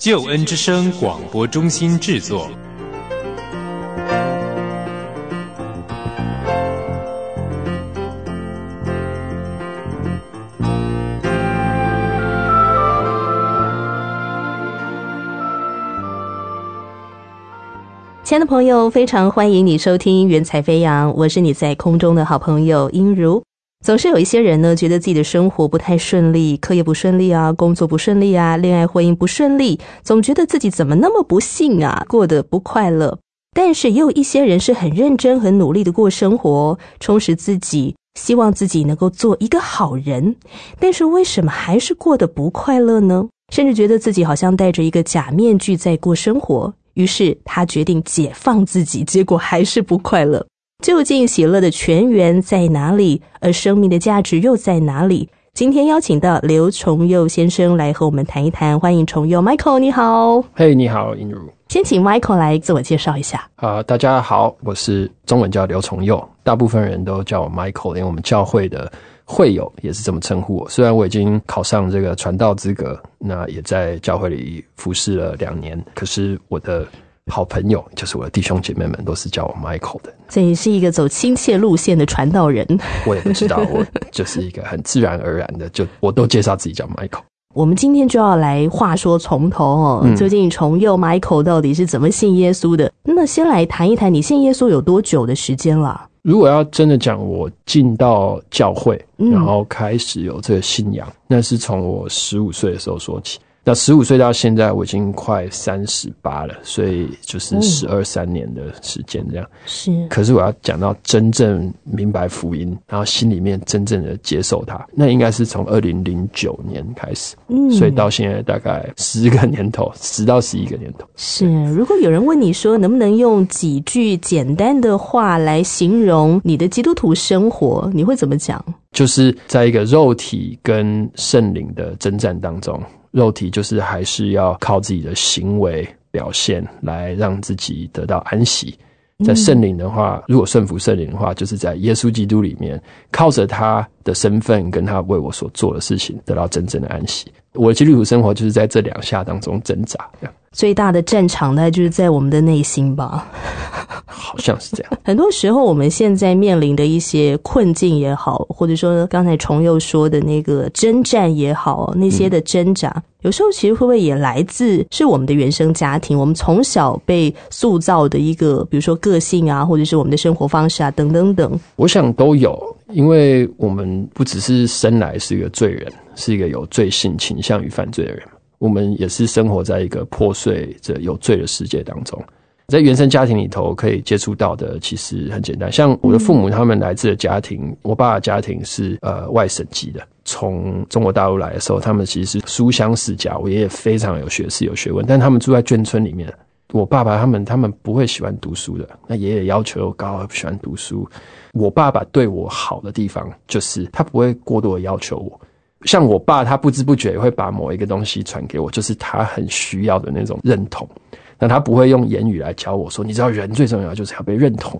救恩之声广播中心制作。亲爱的朋友，非常欢迎你收听《云彩飞扬》，我是你在空中的好朋友音如。总是有一些人呢，觉得自己的生活不太顺利，课业不顺利啊，工作不顺利啊，恋爱婚姻不顺利，总觉得自己怎么那么不幸啊，过得不快乐。但是也有一些人是很认真、很努力的过生活，充实自己，希望自己能够做一个好人。但是为什么还是过得不快乐呢？甚至觉得自己好像戴着一个假面具在过生活。于是他决定解放自己，结果还是不快乐。究竟喜乐的泉源在哪里？而生命的价值又在哪里？今天邀请到刘崇佑先生来和我们谈一谈。欢迎崇佑，Michael，你好。嘿，你好，英如。先请 Michael 来自我介绍一下。啊，大家好，我是中文叫刘崇佑，大部分人都叫我 Michael，连我们教会的会友也是这么称呼我。虽然我已经考上这个传道资格，那也在教会里服侍了两年，可是我的。好朋友就是我的弟兄姐妹们，都是叫我 Michael 的。这也是一个走亲切路线的传道人。我也不知道，我就是一个很自然而然的，就我都介绍自己叫 Michael。我们今天就要来话说从头哦，究竟从幼 Michael 到底是怎么信耶稣的？那先来谈一谈，你信耶稣有多久的时间了？如果要真的讲，我进到教会，然后开始有这个信仰，那是从我十五岁的时候说起。那十五岁到现在，我已经快三十八了，所以就是十二三年的时间这样。是，可是我要讲到真正明白福音，然后心里面真正的接受它，那应该是从二零零九年开始。嗯，所以到现在大概十个年头，十到十一个年头。是，如果有人问你说，能不能用几句简单的话来形容你的基督徒生活，你会怎么讲？就是在一个肉体跟圣灵的征战当中。肉体就是还是要靠自己的行为表现来让自己得到安息，在圣灵的话，如果顺服圣灵的话，就是在耶稣基督里面，靠着他的身份跟他为我所做的事情，得到真正的安息。我的基督徒生活就是在这两下当中挣扎。最大的战场呢，就是在我们的内心吧。好像是这样。很多时候，我们现在面临的一些困境也好，或者说刚才重又说的那个征战也好，那些的挣扎，有时候其实会不会也来自是我们的原生家庭，我们从小被塑造的一个，比如说个性啊，或者是我们的生活方式啊，等等等。我想都有，因为我们不只是生来是一个罪人，是一个有罪性倾向于犯罪的人。我们也是生活在一个破碎着有罪的世界当中，在原生家庭里头可以接触到的其实很简单，像我的父母他们来自的家庭，我爸的家庭是呃外省籍的，从中国大陆来的时候，他们其实是书香世家，我爷爷非常有学识有学问，但他们住在眷村里面，我爸爸他们他们不会喜欢读书的，那爷爷要求又高，不喜欢读书，我爸爸对我好的地方就是他不会过多的要求我。像我爸，他不知不觉也会把某一个东西传给我，就是他很需要的那种认同。那他不会用言语来教我说，你知道人最重要就是要被认同。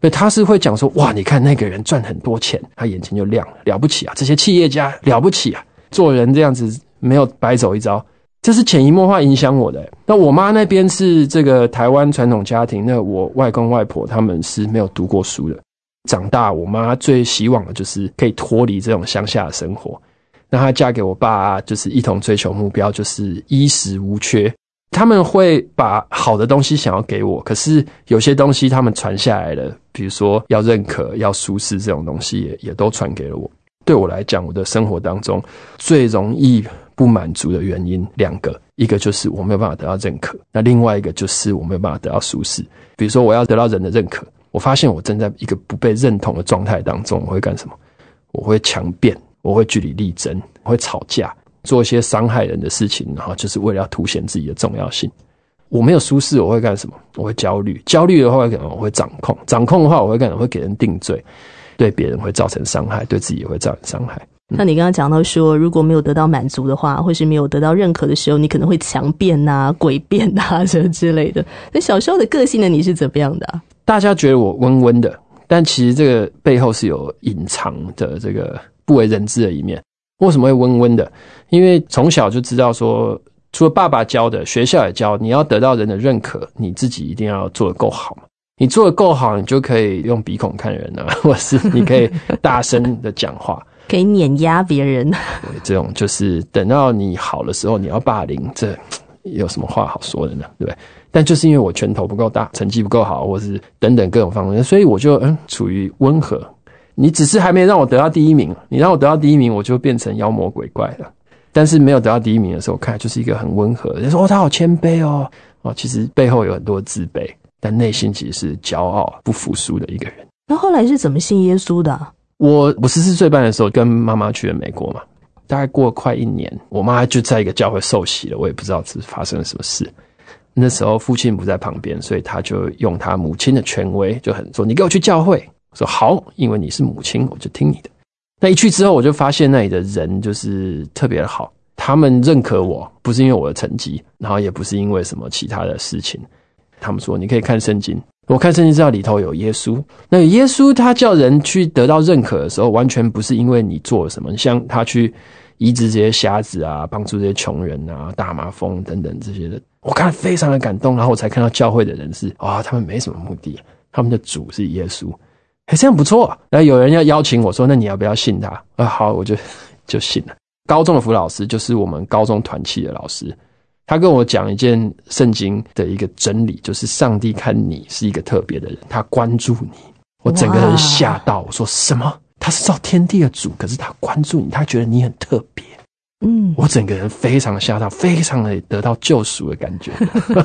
所以他是会讲说，哇，你看那个人赚很多钱，他眼睛就亮了，了不起啊！这些企业家了不起啊！做人这样子没有白走一遭，这是潜移默化影响我的。那我妈那边是这个台湾传统家庭，那我外公外婆他们是没有读过书的，长大我妈最希望的就是可以脱离这种乡下的生活。那她嫁给我爸，就是一同追求目标，就是衣食无缺。他们会把好的东西想要给我，可是有些东西他们传下来了，比如说要认可、要舒适这种东西，也也都传给了我。对我来讲，我的生活当中最容易不满足的原因两个，一个就是我没有办法得到认可，那另外一个就是我没有办法得到舒适。比如说，我要得到人的认可，我发现我正在一个不被认同的状态当中，我会干什么？我会强辩。我会据理力争，会吵架，做一些伤害人的事情，然后就是为了要凸显自己的重要性。我没有舒适，我会干什么？我会焦虑，焦虑的话可能我会掌控，掌控的话我会干什么？会给人定罪，对别人会造成伤害，对自己也会造成伤害。那你刚刚讲到说，如果没有得到满足的话，或是没有得到认可的时候，你可能会强辩呐、诡辩呐什么之类的。那小时候的个性呢？你是怎么样的、大家觉得我温温的，但其实这个背后是有隐藏的这个不为人知的一面。为什么会温温的？因为从小就知道说，除了爸爸教的，学校也教，你要得到人的认可，你自己一定要做得够好嘛。你做得够好，你就可以用鼻孔看人啊，或是你可以大声的讲话。可以碾压别人，对，这种就是等到你好的时候，你要霸凌，这有什么话好说的呢？对不对？但就是因为我拳头不够大，成绩不够好，或是等等各种方面，所以我就嗯处于温和。你只是还没让我得到第一名，你让我得到第一名，我就变成妖魔鬼怪了。但是没有得到第一名的时候，看就是一个很温和的。人说哦，他好谦卑哦，哦，其实背后有很多自卑，但内心其实是骄傲、不服输的一个人。那后来是怎么信耶稣的、啊？我我十四岁半的时候跟妈妈去了美国嘛，大概过快一年，我妈就在一个教会受洗了，我也不知道是发生了什么事。那时候父亲不在旁边，所以他就用他母亲的权威，就很说：“你给我去教会。”我说：“好，因为你是母亲，我就听你的。”那一去之后，我就发现那里的人就是特别好，他们认可我，不是因为我的成绩，然后也不是因为什么其他的事情。他们说：“你可以看圣经。”我看圣经知道里头有耶稣，那耶稣他叫人去得到认可的时候，完全不是因为你做了什么，像他去医治这些瞎子啊，帮助这些穷人啊、大麻风等等这些的，我看非常的感动。然后我才看到教会的人是啊，他们没什么目的，他们的主是耶稣，哎，这样不错。然后有人要邀请我说，那你要不要信他？啊，好，我就就信了。高中的辅导老师就是我们高中团契的老师。他跟我讲一件圣经的一个真理，就是上帝看你是一个特别的人，他关注你。我整个人吓到，我说什么？他是造天地的主，可是他关注你，他觉得你很特别。嗯，我整个人非常吓到，非常的得到救赎的感觉。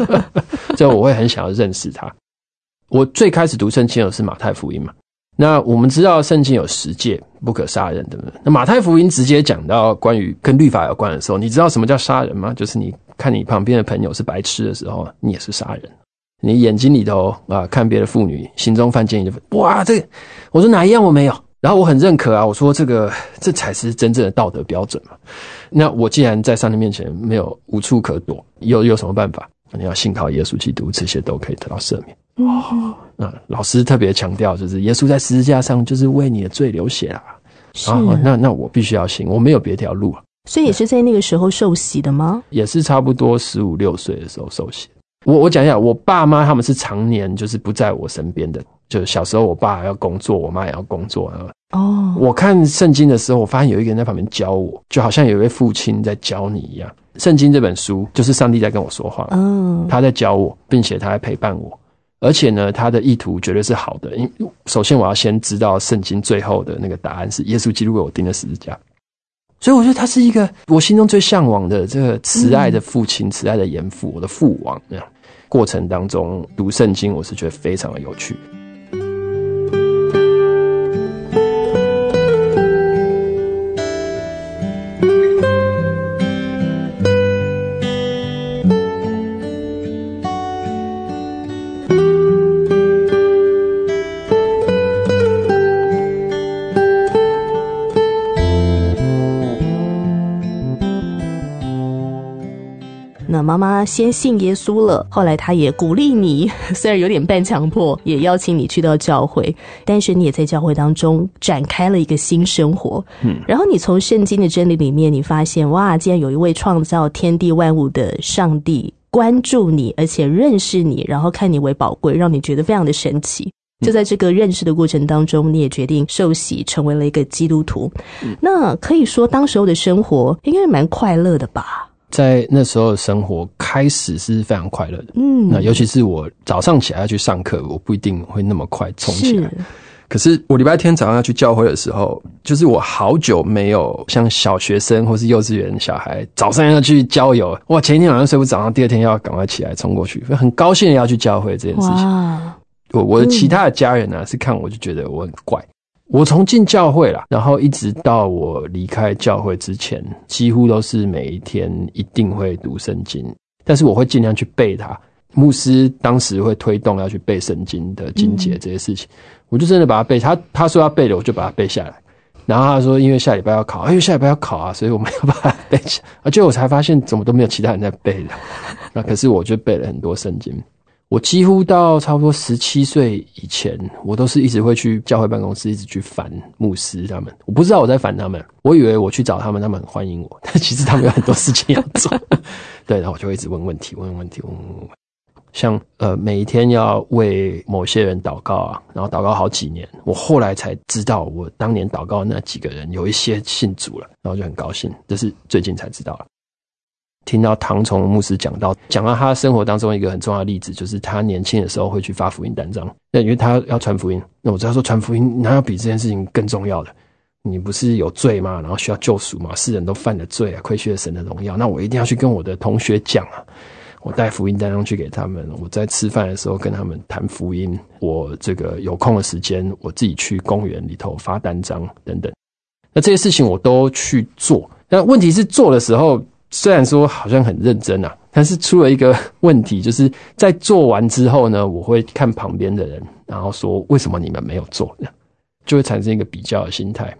所以我会很想要认识他。我最开始读圣经的是马太福音嘛？那我们知道圣经有十诫不可杀人，对不对？那马太福音直接讲到关于跟律法有关的时候，你知道什么叫杀人吗？就是你。看你旁边的朋友是白痴的时候，你也是杀人。你眼睛里头啊，看别的妇女，心中犯奸淫，就哇，这个我说哪一样我没有？然后我很认可啊，我说这个这才是真正的道德标准嘛。那我既然在上帝面前没有无处可躲，有有什么办法？你要信靠耶稣基督，这些都可以得到赦免。哦，那老师特别强调，就是耶稣在十字架上就是为你的罪流血啦。是，那那我必须要信，我没有别条路啊。所以也是在那个时候受洗的吗？也是差不多十五六岁的时候受洗。我我讲一下，我爸妈他们是常年就是不在我身边的，就是小时候我爸要工作，我妈也要工作啊。哦，我看圣经的时候，我发现有一个人在旁边教我，就好像有一位父亲在教你一样。圣经这本书就是上帝在跟我说话，嗯，他在教我，并且他在陪伴我，而且呢，他的意图绝对是好的。因首先我要先知道圣经最后的那个答案是耶稣基督为我钉的十字架。所以我觉得他是一个我心中最向往的这个慈爱的父亲、慈爱的严父，我的父王这样。过程当中读圣经，我是觉得非常的有趣。先信耶稣了，后来他也鼓励你，虽然有点半强迫，也邀请你去到教会，但是你也在教会当中展开了一个新生活。嗯，然后你从圣经的真理里面，你发现哇，竟然有一位创造天地万物的上帝关注你，而且认识你，然后看你为宝贵，让你觉得非常的神奇。就在这个认识的过程当中，你也决定受洗，成为了一个基督徒。那可以说，当时候的生活应该蛮快乐的吧？在那时候的生活开始是非常快乐的，嗯，那尤其是我早上起来要去上课，我不一定会那么快冲起来。可是我礼拜天早上要去教会的时候，就是我好久没有像小学生或是幼稚园小孩早上要去郊游，哇，前一天晚上睡不着，然后第二天要赶快起来冲过去，很高兴要去教会这件事情。哇，我我的其他的家人呢、是看我就觉得我很怪。我从进教会啦，然后一直到我离开教会之前，几乎都是每一天一定会读圣经，但是我会尽量去背它。牧师当时会推动要去背圣经的经节这些事情，我就真的把它背。他他说要背的，我就把它背下来。然后他说，因为下礼拜要考，因为下礼拜要考啊，所以我们要把它背起来。而且我才发现，怎么都没有其他人在背的。那可是我就背了很多圣经。我几乎到差不多十七岁以前，我都是一直会去教会办公室，一直去烦牧师他们。我不知道我在烦他们，我以为我去找他们，他们很欢迎我，但其实他们有很多事情要做。对，然后我就一直问问题，问问题，问问问。像呃，每一天要为某些人祷告啊，然后祷告好几年。我后来才知道，我当年祷告那几个人有一些信主了，然后就很高兴。这是最近才知道了。听到唐崇牧师讲到，讲到他生活当中一个很重要的例子，就是他年轻的时候会去发福音单张。那因为他要传福音，那我知道说传福音，哪有比这件事情更重要的？你不是有罪吗？然后需要救赎吗？世人都犯了罪啊，亏缺了神的荣耀。那我一定要去跟我的同学讲啊！我带福音单张去给他们。我在吃饭的时候跟他们谈福音。我这个有空的时间，我自己去公园里头发单张等等。那这些事情我都去做。但问题是做的时候。虽然说好像很认真啊，但是出了一个问题，就是在做完之后呢，我会看旁边的人，然后说为什么你们没有做呢，就会产生一个比较的心态。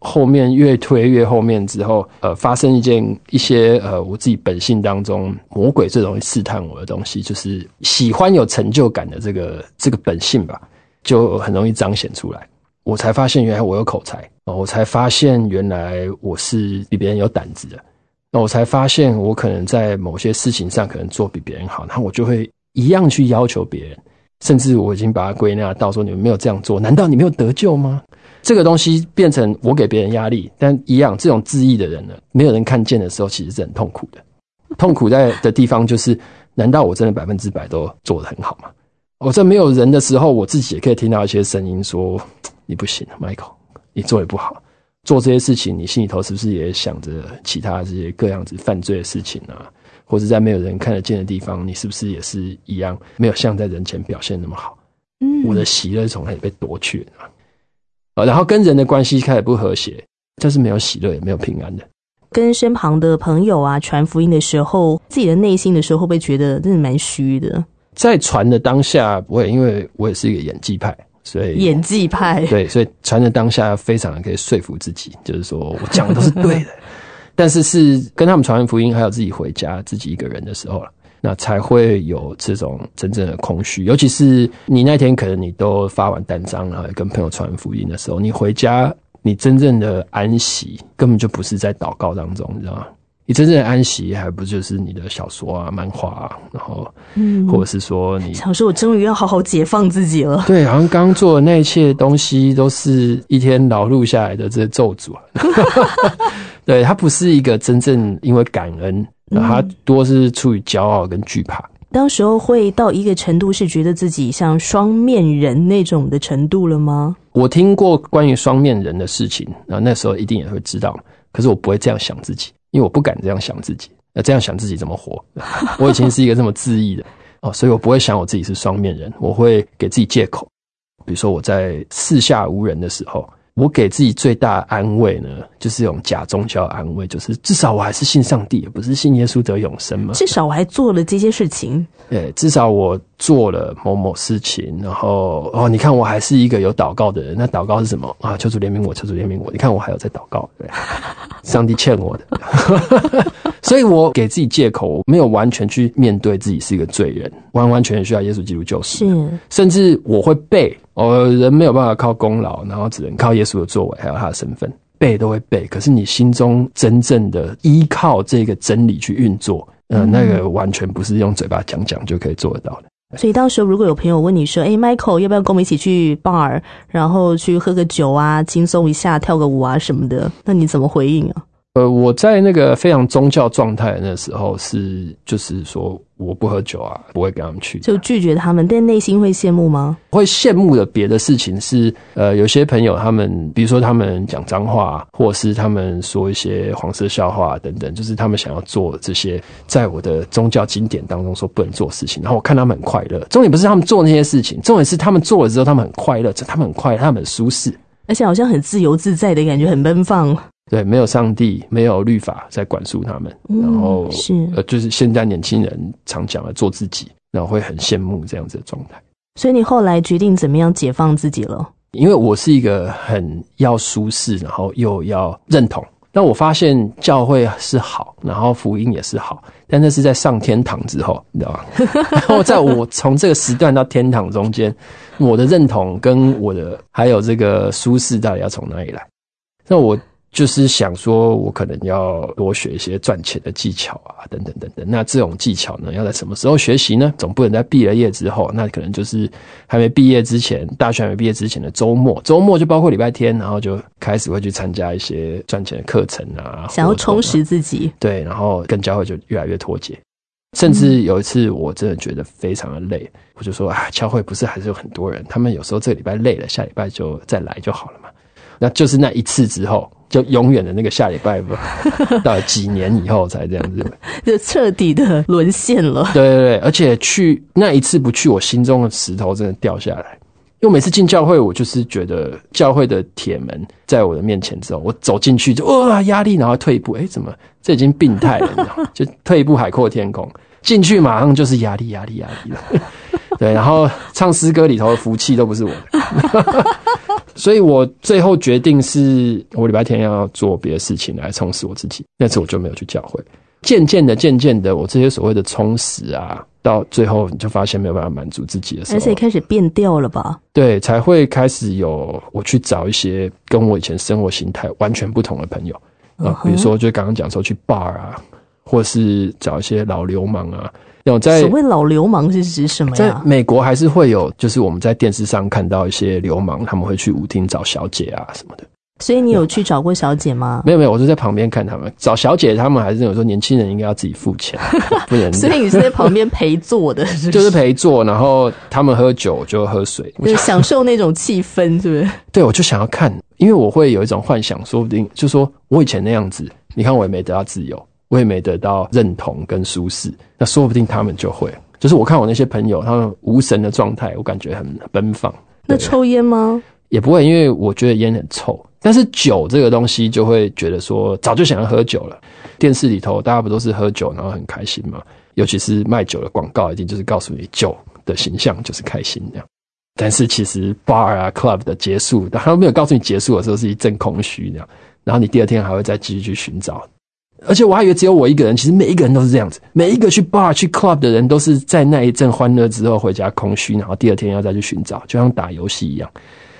后面越推越后面之后，呃，发生一件一些呃，我自己本性当中魔鬼最容易试探我的东西，就是喜欢有成就感的这个这个本性吧，就很容易彰显出来。我才发现原来我有口才我才发现原来我是比别人有胆子的。那我才发现，我可能在某些事情上可能做比别人好，然后我就会一样去要求别人，甚至我已经把它归纳到说你们没有这样做，难道你没有得救吗？这个东西变成我给别人压力，但一样这种自义的人呢，没有人看见的时候，其实是很痛苦的。痛苦在的地方就是，难道我真的百分之百都做得很好吗？我在没有人的时候，我自己也可以听到一些声音说 你不行，Michael，你做的不好。做这些事情，你心里头是不是也想着其他这些各样子犯罪的事情啊？或者在没有人看得见的地方，你是不是也是一样没有像在人前表现那么好？嗯，我的喜乐从那里被夺去了啊！然后跟人的关系开始不和谐，就是没有喜乐，也没有平安的。跟身旁的朋友啊传福音的时候，自己的内心的时候，会不会觉得真的蛮虚的？在传的当下不会，因为我也是一个演技派。所以演技派对，所以传的当下非常的可以说服自己，就是说我讲的都是对的。但是是跟他们传完福音，还有自己回家自己一个人的时候了，那才会有这种真正的空虚。尤其是你那天可能你都发完单张了，跟朋友传福音的时候，你回家，你真正的安息根本就不是在祷告当中，你知道吗？你真正的安息，还不就是你的小说啊、漫画啊，然后，嗯，或者是说你想说，我终于要好好解放自己了。对，好像刚做的那一切东西，都是一天劳碌下来的这些咒诅啊。对，它不是一个真正因为感恩，它多是出于骄傲跟惧怕。当时候会到一个程度，是觉得自己像双面人那种的程度了吗？我听过关于双面人的事情，然后那时候一定也会知道，可是我不会这样想自己。因为我不敢这样想自己，那这样想自己怎么活？我以前是一个这么自意的哦，所以我不会想我自己是双面人，我会给自己借口，比如说我在四下无人的时候。我给自己最大安慰呢，就是用假宗教安慰，就是至少我还是信上帝，不是信耶稣得永生嘛。至少我还做了这些事情。对，至少我做了某某事情，然后哦，你看我还是一个有祷告的人。那祷告是什么啊？求主怜悯我，求主怜悯我。你看我还有在祷告，对，上帝欠我的。所以我给自己借口，没有完全去面对自己是一个罪人，完完全全需要耶稣基督救赎。是，甚至我会背。哦，人没有办法靠功劳，然后只能靠耶稣的作为，还有他的身份，背都会背。可是你心中真正的依靠这个真理去运作，呃，那个完全不是用嘴巴讲讲就可以做得到的。所以到时候如果有朋友问你说：“哎，Michael，要不要跟我们一起去 bar，然后去喝个酒啊，轻松一下，跳个舞啊什么的？”那你怎么回应啊？呃，我在那个非常宗教状态那时候，是就是说我不喝酒啊，不会跟他们去，就拒绝他们。但内心会羡慕吗？会羡慕的别的事情是，呃，有些朋友他们，比如说他们讲脏话，或者是他们说一些黄色笑话等等，就是他们想要做这些，在我的宗教经典当中说不能做事情。然后我看他们很快乐，重点不是他们做那些事情，重点是他们做了之后他们很快乐，他们很快，他们很舒适，而且好像很自由自在的感觉，很奔放。对，没有上帝，没有律法在管束他们，嗯然后是呃，就是现在年轻人常讲的做自己，然后会很羡慕这样子的状态。所以你后来决定怎么样解放自己了？因为我是一个很要舒适，然后又要认同。但我发现教会是好，然后福音也是好，但那是在上天堂之后，你知道吗？然后在我从这个时段到天堂中间，我的认同跟我的还有这个舒适到底要从哪里来？那我就是想说，我可能要多学一些赚钱的技巧啊，等等等等。那这种技巧呢，要在什么时候学习呢？总不能在毕了业之后，那可能就是还没毕业之前，大学还没毕业之前的周末。周末就包括礼拜天，然后就开始会去参加一些赚钱的课程啊，想要充实自己，对，然后跟教会就越来越脱节。甚至有一次，我真的觉得非常的累，我就说啊，教会不是还是有很多人，他们有时候这个礼拜累了，下礼拜就再来就好了嘛。那就是那一次之后，就永远的那个下礼拜吧，到了几年以后才这样子。就彻底的沦陷了。对对对，而且去那一次不去，我心中的石头真的掉下来。因为每次进教会，我就是觉得教会的铁门在我的面前之后，我走进去就哇压力，然后退一步，哎，怎么这已经病态了？你知道吗？就退一步海阔天空，进去马上就是压力压力压力了。对，然后唱诗歌里头的福气都不是我的，所以我最后决定是我礼拜天要做别的事情来充实我自己。那次我就没有去教会。渐渐的，渐渐的，我这些所谓的充实啊，到最后你就发现没有办法满足自己的时候，而且开始变调了吧？对，才会开始有我去找一些跟我以前生活形态完全不同的朋友啊，比如说就刚刚讲说去 bar 啊，或是找一些老流氓啊，那种在所谓老流氓是指什么在呀？美国还是会有，就是我们在电视上看到一些流氓，他们会去舞厅找小姐啊什么的。所以你有去找过小姐吗？没有没有，我就在旁边看他们找小姐，他们还是认为说年轻人应该要自己付钱，不能所以你是在旁边陪坐的，是不就是陪坐，然后他们喝酒就喝水。我 就是享受那种气氛，是不是？对，我就想要看，因为我会有一种幻想，说不定就说我以前那样子，你看我也没得到自由，我也没得到认同跟舒适，那说不定他们就会。就是我看我那些朋友，他们无神的状态，我感觉很奔放。那抽烟吗？也不会，因为我觉得烟很臭。但是酒这个东西，就会觉得说，早就想要喝酒了。电视里头大家不都是喝酒，然后很开心吗？尤其是卖酒的广告，一定就是告诉你酒的形象就是开心这样。但是其实 bar 啊 club 的结束，他没有告诉你结束的时候是一阵空虚这样，然后你第二天还会再继续去寻找。而且我还以为只有我一个人，其实每一个人都是这样子，每一个去 bar 去 club 的人都是在那一阵欢乐之后回家空虚，然后第二天要再去寻找，就像打游戏一样。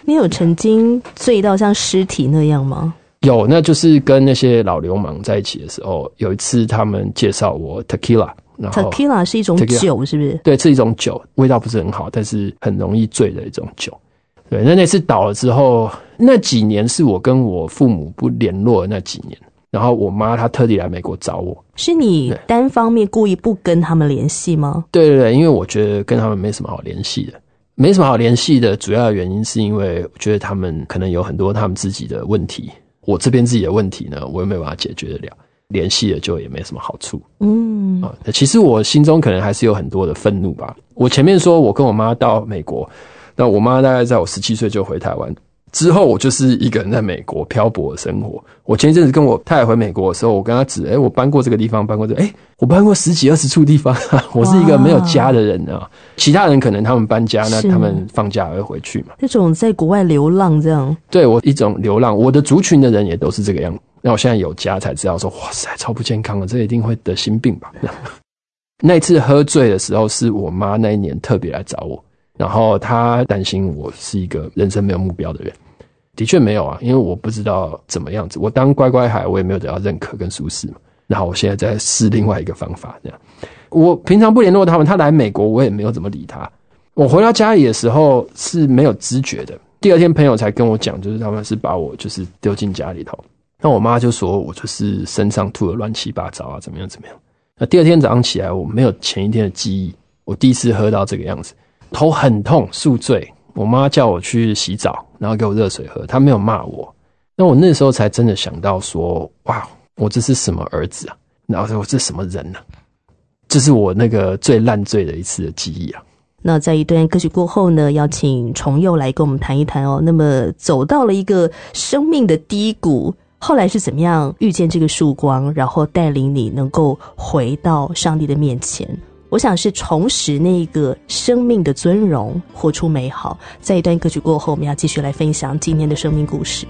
你有曾经醉到像尸体那样吗？有，那就是跟那些老流氓在一起的时候，有一次他们介绍我 tequila，然后 Tequila 是一种酒，是不是？对，是一种酒，味道不是很好，但是很容易醉的一种酒。对，那那次倒了之后，那几年是我跟我父母不联络的那几年，然后我妈她特地来美国找我。是你对单方面故意不跟他们联系吗？对对对，因为我觉得跟他们没什么好联系的，没什么好联系的主要的原因是因为我觉得他们可能有很多他们自己的问题，我这边自己的问题呢，我又没有办法解决得了，联系了就也没什么好处。嗯，啊，其实我心中可能还是有很多的愤怒吧。我前面说我跟我妈到美国，那我妈大概在我十七岁就回台湾，之后我就是一个人在美国漂泊的生活。我前一阵子跟我太太回美国的时候，我跟她指，哎、我搬过这个地方，搬过这个，哎、我搬过十几二十处地方，我是一个没有家的人啊。其他人可能他们搬家，那他们放假还会回去嘛。那种在国外流浪这样，对我一种流浪，我的族群的人也都是这个样子。那我现在有家才知道说，哇塞，超不健康的，这一定会得心病吧？那一次喝醉的时候，是我妈那一年特别来找我，然后她担心我是一个人生没有目标的人。的确没有啊，因为我不知道怎么样子。我当乖乖孩，我也没有得到认可跟舒适嘛。然后我现在在试另外一个方法，这样。我平常不联络他们，他来美国我也没有怎么理他。我回到家里的时候是没有知觉的。第二天朋友才跟我讲，就是他们是把我就是丢进家里头。那我妈就说我就是身上吐的乱七八糟啊，怎么样怎么样。那第二天早上起来，我没有前一天的记忆，我第一次喝到这个样子，头很痛，宿醉。我妈叫我去洗澡，然后给我热水喝，她没有骂我。那我那时候才真的想到说，哇，我这是什么儿子啊？然后说我这什么人呢、这是我那个最烂醉的一次的记忆啊。那在一段歌曲过后呢，要请重佑来跟我们谈一谈哦。那么走到了一个生命的低谷，后来是怎么样遇见这个曙光，然后带领你能够回到上帝的面前？我想是重拾那个生命的尊荣，活出美好。在一段歌曲过后，我们要继续来分享今天的生命故事。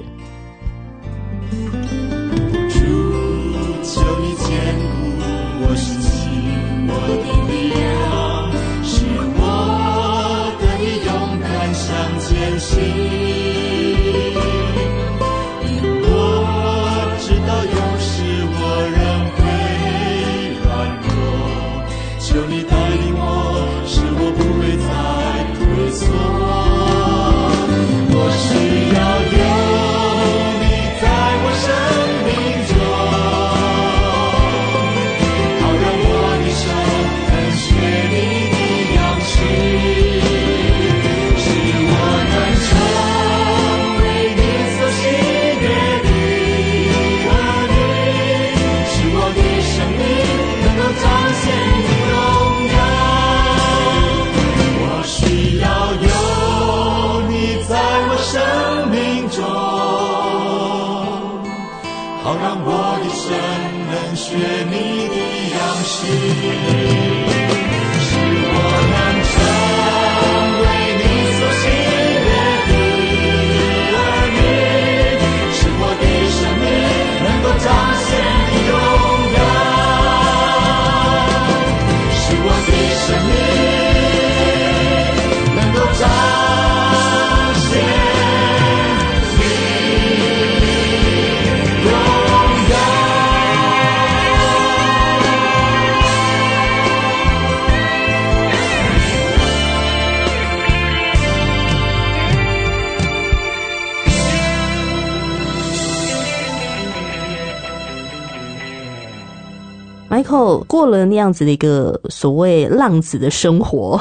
过了那样子的一个所谓浪子的生活，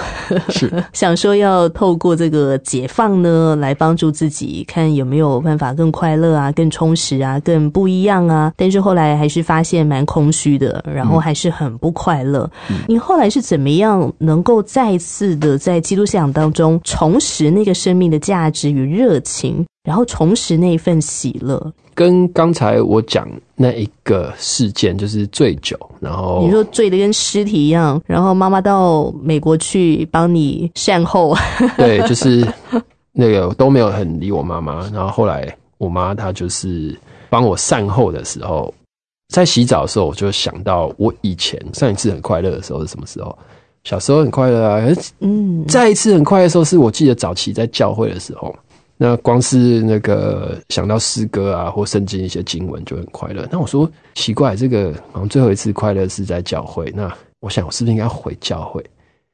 是 想说要透过这个解放呢，来帮助自己，看有没有办法更快乐啊、更充实啊、更不一样啊。但是后来还是发现蛮空虚的，然后还是很不快乐。你后来是怎么样能够再次的在基督信仰当中重拾那个生命的价值与热情，然后重拾那一份喜乐？跟刚才我讲那一个事件，就是醉酒，然后你说醉得跟尸体一样，然后妈妈到美国去帮你善后，对，就是那个都没有很理我妈妈。然后后来我妈她就是帮我善后的时候，在洗澡的时候，我就想到我以前上一次很快乐的时候是什么时候？小时候很快乐啊，嗯，再一次很快乐的时候，是我记得早期在教会的时候。那光是那个想到诗歌啊，或圣经一些经文就很快乐。那我说奇怪，这个好像最后一次快乐是在教会。那我想我是不是应该回教会？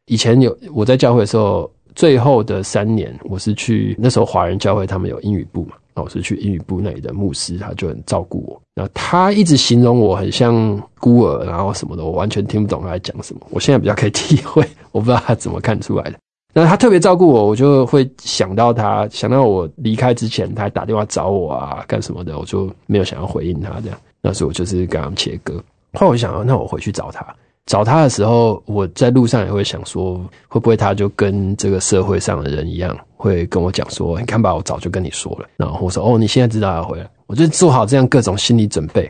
以前有我在教会的时候，最后的三年我是去那时候华人教会，他们有英语部嘛，那我是去英语部那里的牧师，他就很照顾我。那他一直形容我很像孤儿，然后什么的，我完全听不懂他在讲什么。我现在比较可以 体会，我不知道他怎么看出来的。那他特别照顾我，我就会想到他，想到我离开之前，他还打电话找我啊，干什么的，我就没有想要回应他这样。那时候我就是跟他们切割。后来我想，那我回去找他。找他的时候，我在路上也会想说，会不会他就跟这个社会上的人一样，会跟我讲说，你看吧，我早就跟你说了。然后我说，哦，你现在知道要回来，我就做好这样各种心理准备，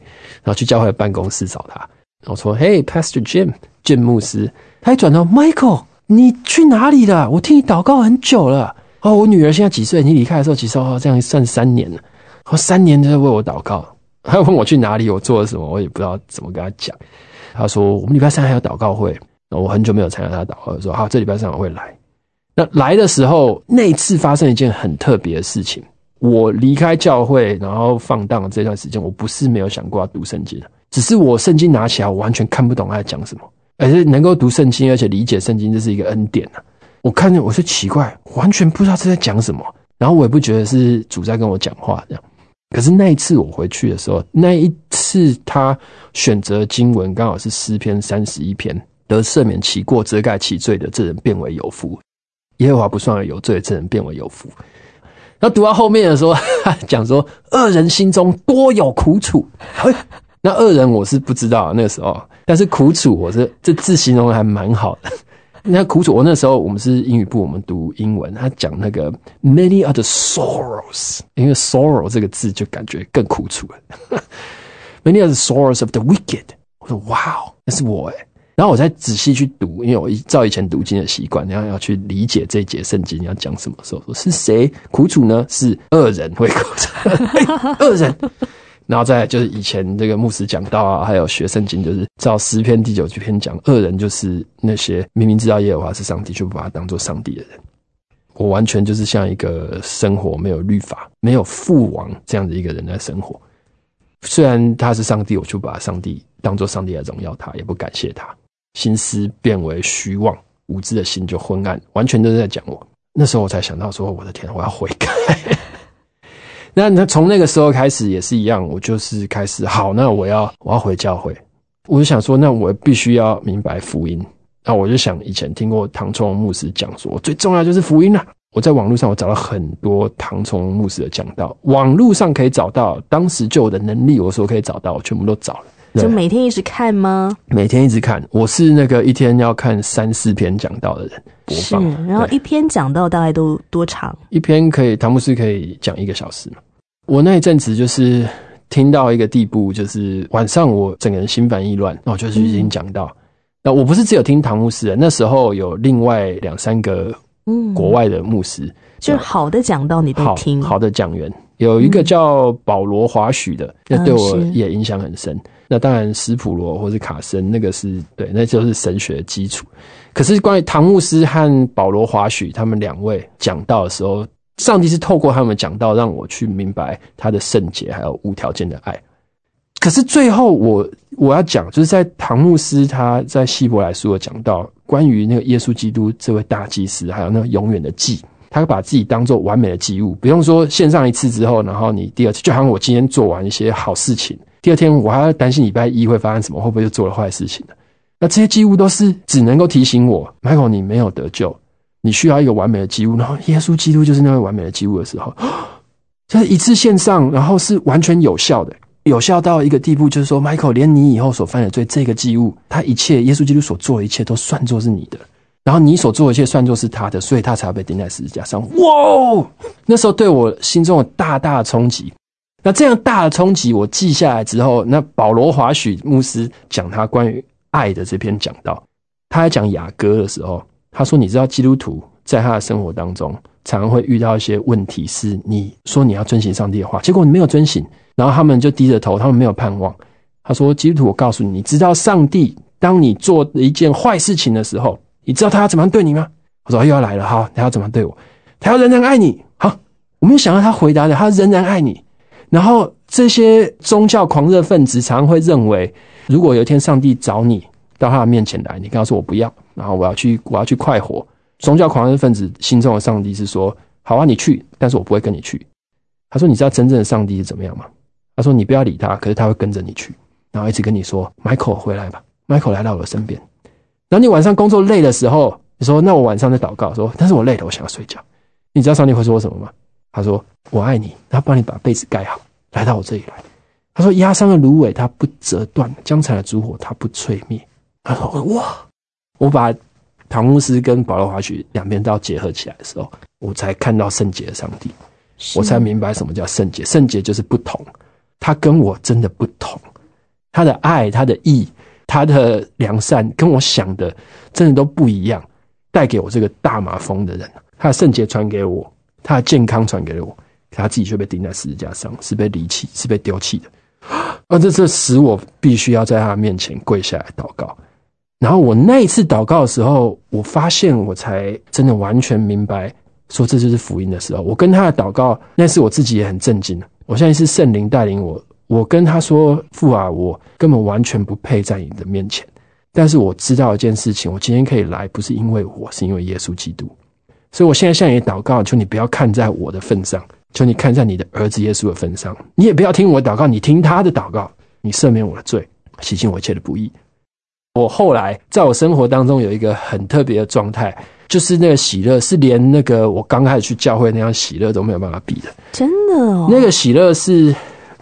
然后去教会办公室找他。然后说，Hey Pastor Jim，Jim 牧师。他一转头，Michael。你去哪里了？我听你祷告很久了。哦，我女儿现在几岁？你离开的时候几岁？哦，这样算三年了。哦，三年都在为我祷告。他问我去哪里，我做了什么，我也不知道怎么跟他讲。他说我们礼拜三还有祷告会，我很久没有参加他祷告，说好，这礼拜三我会来。那来的时候，那次发生一件很特别的事情。我离开教会，然后放荡这段时间，我不是没有想过要读圣经，只是我圣经拿起来，我完全看不懂他在讲什么。而是能够读圣经，而且理解圣经，这是一个恩典啊！我看见我就奇怪，完全不知道这在讲什么，然后我也不觉得是主在跟我讲话这样。可是那一次我回去的时候，那一次他选择经文刚好是诗篇三十一篇，得赦免其过、遮盖其罪的这人变为有福；耶和华不算有罪的这人变为有福。然后读到后面的时候，讲说恶人心中多有苦楚。那恶人我是不知道那个时候，但是苦楚我是这字形容的还蛮好的。那苦楚，我那时候我们是英语部，我们读英文，他讲那个 many are the sorrows，因为 sorrow 这个字就感觉更苦楚了。many are the sorrows of the wicked。我说哇哦，那是我哎。然后我再仔细去读，因为我照以前读经的习惯，然后要去理解这一节圣经要讲什么时候，说是谁苦楚呢？是恶人会苦楚，恶人。然后再就是以前这个牧师讲到啊，还有学圣经，就是照诗篇第九篇讲，恶人就是那些明明知道耶和华是上帝，却不把他当做上帝的人。我完全就是像一个生活没有律法、没有父王这样的一个人在生活。虽然他是上帝，我就把上帝当做上帝来荣耀他，也不感谢他。心思变为虚妄，无知的心就昏暗，完全都是在讲我。那时候我才想到说，我的天，我要悔改。那那从那个时候开始也是一样，我就是开始好，那我要我要回教会，我就想说，那我必须要明白福音。那我就想以前听过唐崇牧师讲说，最重要就是福音啊。我在网络上我找了很多唐崇牧师的讲道，网络上可以找到，当时就我的能力，我说可以找到，我全部都找了。就每天一直看吗？每天一直看，我是那个一天要看三四篇讲到的人。播放，然后一篇讲到大概都多长？一篇可以，唐牧师可以讲一个小时嘛。我那一阵子就是听到一个地步，就是晚上我整个人心烦意乱，那我就是已经讲道。那我不是只有听唐牧师，那时候有另外两三个嗯国外的牧师，就是好的讲到你都听，好的讲员有一个叫保罗华许的，那对我也影响很深。那当然，斯普罗或是卡森，那个是对，那就是神学的基础。可是关于唐牧师和保罗华许他们两位讲到的时候，上帝是透过他们讲到，让我去明白他的圣洁，还有无条件的爱。可是最后，我我要讲，就是在唐牧师他在希伯来书有讲到关于那个耶稣基督这位大祭司，还有那个永远的祭，他把自己当做完美的祭物，不用说献上一次之后，然后你第二次，就好像我今天做完一些好事情。第二天我还要担心礼拜一会发生什么，会不会又做了坏事情呢？那这些几乎都是只能够提醒我，Michael，你没有得救，你需要一个完美的祭物。然后耶稣基督就是那位完美的祭物的时候，就是一次线上，然后是完全有效的，有效到一个地步，就是说，Michael，连你以后所犯的罪，这个祭物，他一切耶稣基督所做的一切都算作是你的，然后你所做的一切算作是他的，所以他才被钉在十字架上。哇！那时候对我心中有大大的冲击。那这样大的冲击，我记下来之后，那保罗华许牧师讲他关于爱的这篇讲道，他在讲雅歌的时候，他说：“你知道基督徒在他的生活当中，常常会遇到一些问题，是你说你要遵行上帝的话，结果你没有遵行，然后他们就低着头，他们没有盼望。”他说：“基督徒，我告诉你，你知道上帝当你做一件坏事情的时候，你知道他要怎么样对你吗？”我说：“又要来了，哈，他要怎么对我？他要仍然爱你。”好，我没有想到他回答的，他仍然爱你。然后这些宗教狂热分子常常会认为，如果有一天上帝找你到他的面前来，你跟他说我不要，然后我要去我要去快活。宗教狂热分子心中的上帝是说，好啊，你去，但是我不会跟你去。他说，你知道真正的上帝是怎么样吗？他说，你不要理他，可是他会跟着你去，然后一直跟你说，Michael 回来吧，Michael 来到我的身边。然后你晚上工作累的时候，你说那我晚上在祷告，说但是我累了，我想要睡觉。你知道上帝会说什么吗？他说：“我爱你。”他帮你把被子盖好，来到我这里来。他说：“压伤的芦苇它不折断，将残的烛火它不吹灭。”他说：“哇！”我把唐牧师跟保罗华曲两边都要结合起来的时候，我才看到圣洁的上帝，我才明白什么叫圣洁。圣洁就是不同，他跟我真的不同。他的爱、他的义、他的良善，跟我想的真的都不一样。带给我这个大马蜂的人，他的圣洁传给我。他的健康传给了我，他自己却被钉在十字架上，是被离弃，是被丢弃的。而这这使我必须要在他面前跪下来祷告。然后我那一次祷告的时候，我发现我才真的完全明白，说这就是福音的时候。我跟他的祷告，那是我自己也很震惊。我相信是圣灵带领我。我跟他说：“父啊，我根本完全不配在你的面前。但是我知道一件事情，我今天可以来，不是因为我，是因为耶稣基督。”所以，我现在向你祷告，求你不要看在我的份上，求你看在你的儿子耶稣的份上。你也不要听我祷告，你听他的祷告，你赦免我的罪，洗净我一切的不义。我后来在我生活当中有一个很特别的状态，就是那个喜乐，是连那个我刚开始去教会那样喜乐都没有办法比的。真的，哦，那个喜乐是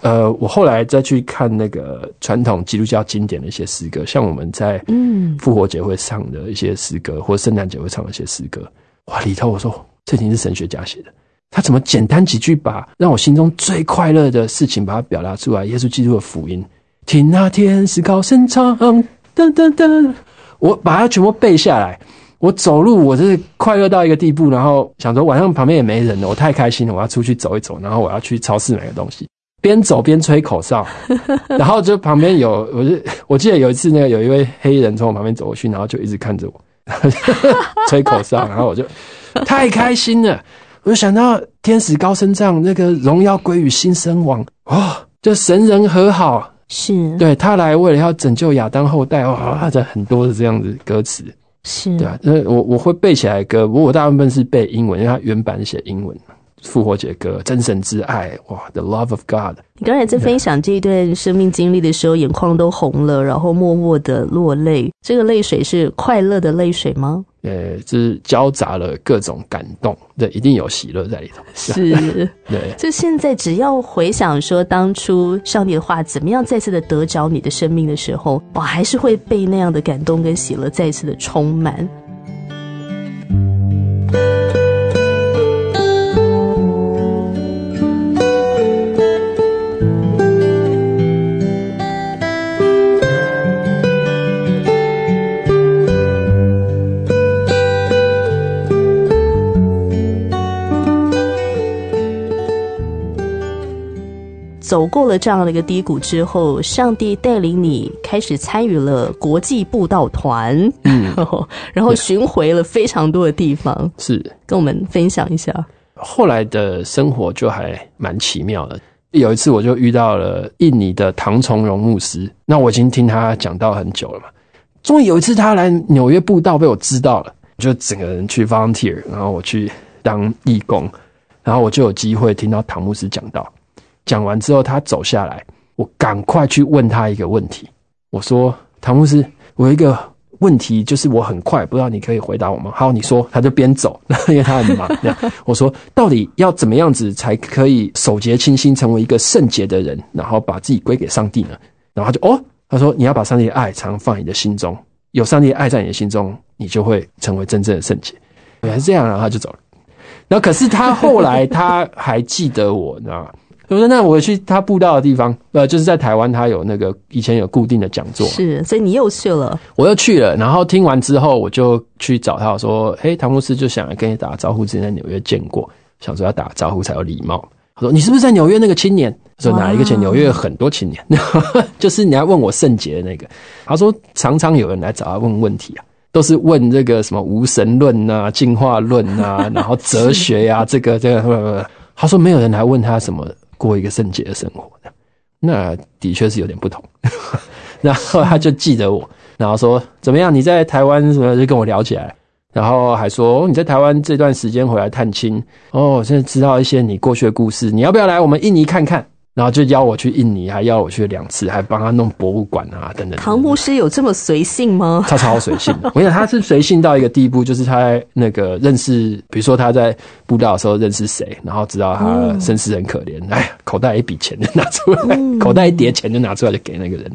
呃，我后来再去看那个传统基督教经典的一些诗歌，像我们在嗯复活节会唱的一些诗歌，或圣诞节会唱的一些诗歌，哇，里头我说这已经是神学家写的，他怎么简单几句把让我心中最快乐的事情把它表达出来？耶稣基督的福音，听那天使高声唱，噔噔噔，我把它全部背下来。我走路，我就是快乐到一个地步，然后想说晚上旁边也没人了，我太开心了，我要出去走一走，然后我要去超市买个东西，边走边吹口哨，然后就旁边有，我就我记得有一次那个有一位黑人从我旁边走过去，然后就一直看着我 吹口哨，然后我就太开心了，我就想到天使高声唱那个荣耀归于新生王哦，就神人和好，是，对他来为了要拯救亚当后代，哇，这很多的这样子歌词。是，对啊，那我我会背起来歌，不过我大部分是背英文，因为它原版写英文。复活节歌，真神之爱，哇，The Love of God。你刚才在分享这一段生命经历的时候，眼眶都红了，然后默默的落泪。这个泪水是快乐的泪水吗？呃，就是交杂了各种感动，对，一定有喜乐在里头。是，对，就现在只要回想说当初上帝的话怎么样再次的得着你的生命的时候，我，还是会被那样的感动跟喜乐再次的充满。走过了这样的一个低谷之后，上帝带领你开始参与了国际布道团，嗯，然后巡回了非常多的地方，是跟我们分享一下。后来的生活就还蛮奇妙的。有一次我就遇到了印尼的唐崇荣牧师，那我已经听他讲到很久了嘛。终于有一次他来纽约布道，被我知道了，就整个人去 volunteer，然后我去当义工，然后我就有机会听到唐牧师讲道。讲完之后，他走下来，我赶快去问他一个问题。我说：“唐牧师，我有一个问题，就是我很快，不知道你可以回答我吗？”好，你说。他就边走，因为他很忙。这样，我说：“到底要怎么样子才可以守节清心，成为一个圣洁的人，然后把自己归给上帝呢？”然后他就哦，他说：“你要把上帝的爱常放你的心中，有上帝的爱在你的心中，你就会成为真正的圣洁。”原来是这样，然后他就走了。然后可是他后来他还记得我，你知道吗？我说：“那我去他布道的地方，呃，就是在台湾，他有那个以前有固定的讲座，是，所以你又去了，我又去了。然后听完之后，我就去找他，我说：‘嘿，唐牧师就想来跟你打个招呼，之前在纽约见过，想说要打个招呼才有礼貌。’他说：‘你是不是在纽约那个青年？’说哪一个青？纽约有很多青年，就是你要问我圣洁的那个。他说常常有人来找他问问题啊，都是问这个什么无神论啊、进化论啊，然后哲学呀、啊，这个这个。他说没有人来问他什么。”过一个圣洁的生活，那的确是有点不同。然后他就记得我，然后说怎么样？你在台湾什么就跟我聊起来，然后还说你在台湾这段时间回来探亲哦，现在知道一些你过去的故事，你要不要来我们印尼看看？然后就邀我去印尼，还邀我去两次，还帮他弄博物馆啊等等。唐牧师有这么随性吗？他超随性，我想他是随性到一个地步，就是他那个认识，比如说他在布道的时候认识谁，然后知道他身世很可怜，哎，口袋一笔钱就拿出来，口袋一叠钱就拿出来就给那个人。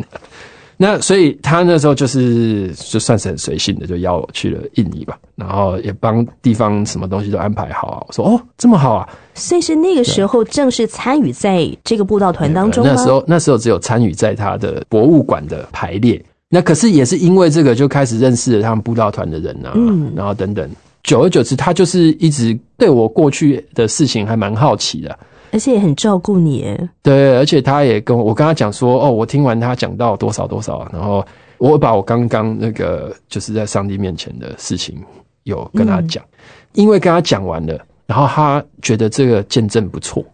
那所以他那时候就是就算是很随性的，就邀我去了印尼吧，然后也帮地方什么东西都安排好啊。我说哦，这么好啊！所以是那个时候正式参与在这个布道团当中那时候那时候只有参与在他的博物馆的排列。那可是也是因为这个就开始认识了他们布道团的人啊，嗯，然后等等，久而久之，他就是一直对我过去的事情还蛮好奇的。而且也很照顾你，对，而且他也跟我，我跟他讲说，哦，我听完他讲到多少多少，然后我把我刚刚那个就是在上帝面前的事情有跟他讲，因为跟他讲完了，然后他觉得这个见证不错，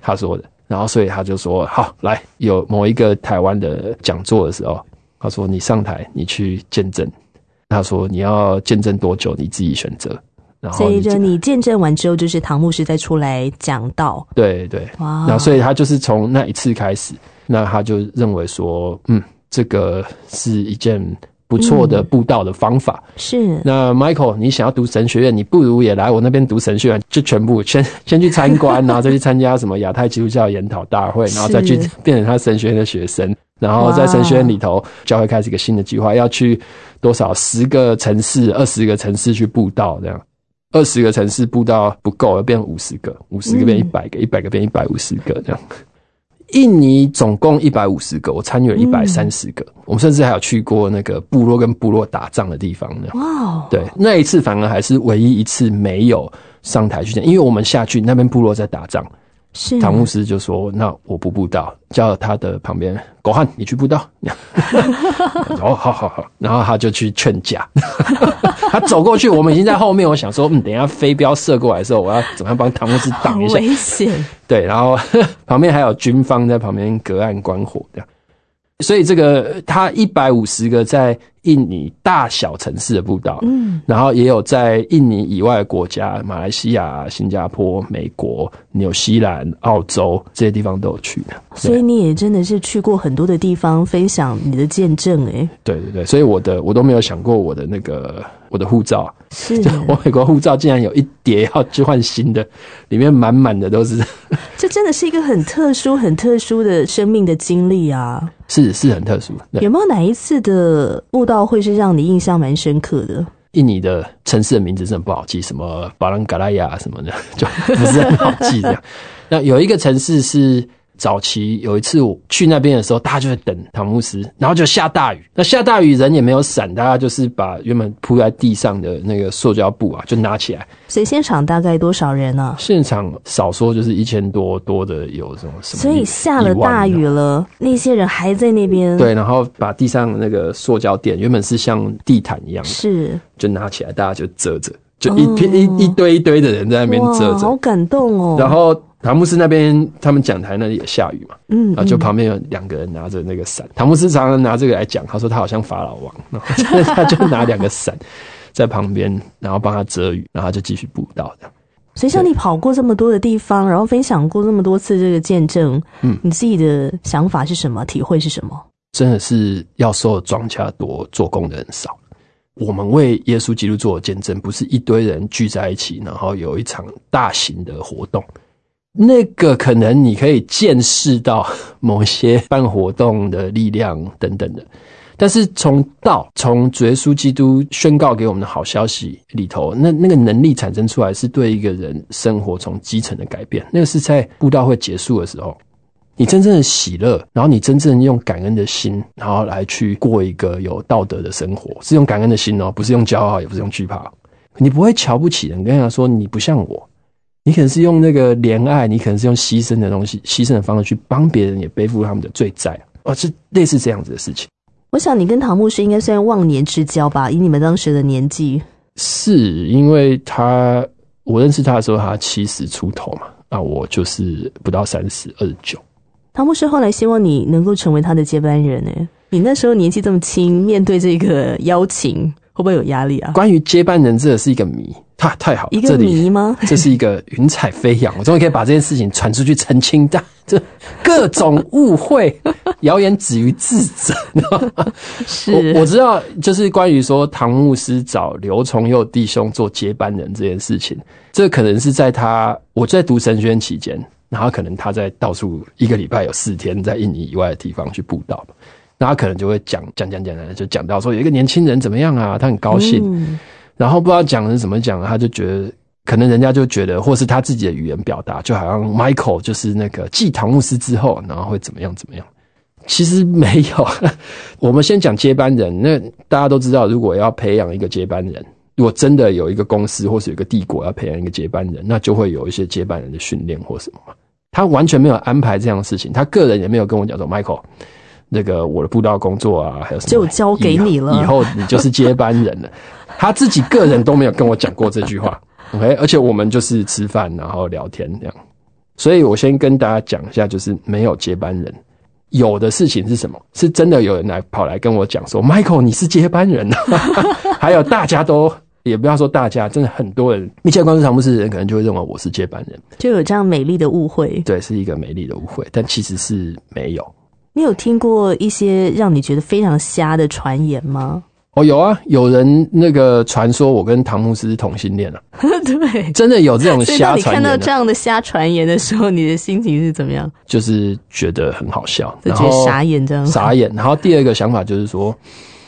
他说的，然后所以他就说，好，来有某一个台湾的讲座的时候，他说你上台，你去见证，他说你要见证多久，你自己选择。所以，就你见证完之后，就是唐牧师再出来讲道。对对，哇！那所以他就是从那一次开始，那他就认为说，嗯，这个是一件不错的布道的方法。是那 Michael，你想要读神学院，你不如也来我那边读神学院，就全部先先去参观，然后再去参加什么亚太基督教研讨大会，然后再去变成他神学院的学生。然后在神学院里头，教会开始一个新的计划，要去多少十个城市、二十个城市去布道，这样二十个城市布道不够，要变五十个，五十个变一百个，一百个变一百五十个，这样。印尼总共一百五十个，我参与了一百三十个，我们甚至还有去过那个部落跟部落打仗的地方呢。哇哦，对，那一次反而还是唯一一次没有上台去讲，因为我们下去那边部落在打仗，是唐牧师就说：“那我不布道，叫他的旁边狗汉你去布道。”哦，好好好，然后他就去劝架，他走过去，我们已经在后面。我想说，嗯，等一下飞镖射过来的时候，我要怎么样帮唐牧师挡一下？危险，对，然后旁边还有军方在旁边隔岸观火这样。所以这个它一百五十个在印尼大小城市的步道，嗯，然后也有在印尼以外的国家，马来西亚、新加坡、美国、纽西兰、澳洲这些地方都有去的。所以你也真的是去过很多的地方，分享你的见证，哎，对对对，所以我的我都没有想过我的那个我的护照，是 就我美国护照竟然有一叠要去换新的，里面满满的都是，这真的是一个很特殊、很特殊的生命的经历啊！是是很特殊。有没有哪一次的布道会是让你印象蛮深刻的？印尼的城市的名字真的不好记，什么巴朗嘎拉亚什么的，就不是很好记这样。那有一个城市是早期有一次我去那边的时候，大家就在等塔姆斯，然后就下大雨。那下大雨人也没有伞，大家就是把原本铺在地上的那个塑胶布啊，就拿起来。所以现场大概多少人呢、现场少说就是一千多，多的有这种什么？所以下了大雨了。那些人还在那边，，对，然后把地上那个塑胶垫，原本是像地毯一样，是就拿起来，大家就遮着，就一片、一一堆一堆的人在那边遮着，好。感动哦。然后唐牧师那边，他们讲台那里也下雨嘛，嗯，然后，就旁边有两个人拿着那个伞。唐牧师常常拿这个来讲，他说他好像法老王，然后他就拿两个伞在旁边，然后帮他遮雨，然后他就继续布道的。所以像你跑过这么多的地方，然后分享过这么多次这个见证，嗯你自己的想法是什么？体会是什么？真的是要收的庄稼多，做工的人少。我们为耶稣基督做的见证，不是一堆人聚在一起，然后有一场大型的活动。那个可能你可以见识到某些办活动的力量等等的，但是从道，从主耶稣基督宣告给我们的好消息里头，那那个能力产生出来，是对一个人生活从基层的改变。那个是在布道会结束的时候，你真正的喜乐，然后你真正用感恩的心，然后来去过一个有道德的生活，是用感恩的心哦，不是用骄傲，也不是用惧怕。你不会瞧不起人，跟人家说你不像我，你可能是用那个怜爱，你可能是用牺牲的东西、牺牲的方式去帮别人，也背负他们的罪债哦，是类似这样子的事情。我想你跟唐牧师应该算忘年之交吧，以你们当时的年纪。是因为他，我认识他的时候，他七十出头嘛，那我就是不到三十，二十九。唐牧师后来希望你能够成为他的接班人呢。你那时候年纪这么轻，面对这个邀请，会不会有压力啊？关于接班人，这是一个谜，太太好了，一个谜吗？这是一个云彩飞扬，我终于可以把这件事情传出去澄清，但 这各种误会、谣言止于智者。是我我知道，就是关于说唐牧师找刘崇佑弟兄做接班人这件事情，这可能是在他我在读神学院期间，然后可能他在到处一个礼拜有四天在印尼以外的地方去布道，那他可能就会讲讲讲讲讲，就讲到说有一个年轻人怎么样啊，他很高兴，嗯然后不知道讲的是怎么讲，他就觉得可能人家就觉得，或是他自己的语言表达，就好像 Michael 就是那个继唐牧师之后，然后会怎么样怎么样。其实没有，我们先讲接班人。那大家都知道，如果要培养一个接班人，如果真的有一个公司或是有一个帝国要培养一个接班人，那就会有一些接班人的训练或什么嘛。他完全没有安排这样的事情，他个人也没有跟我讲说，Michael，那个我的布道工作啊，还有什么就交给你了以后以后你就是接班人了。他自己个人都没有跟我讲过这句话，OK，而且我们就是吃饭然后聊天这样。所以我先跟大家讲一下，就是没有接班人。有的事情是什么？是真的有人来跑来跟我讲说，Michael 你是接班人啊！还有大家都也不要说大家，真的很多人密切关注唐牧师的人，可能就会认为我是接班人。就有这样美丽的误会。对，是一个美丽的误会，但其实是没有。你有听过一些让你觉得非常瞎的传言吗？哦，有啊，有人那个传说我跟唐牧师是同性恋啊，对。真的有这种瞎传言、你看到这啊，样的瞎传言的时候，你的心情是怎么样？就是觉得很好笑，就觉得傻眼这样。傻眼。然后第二个想法就是说，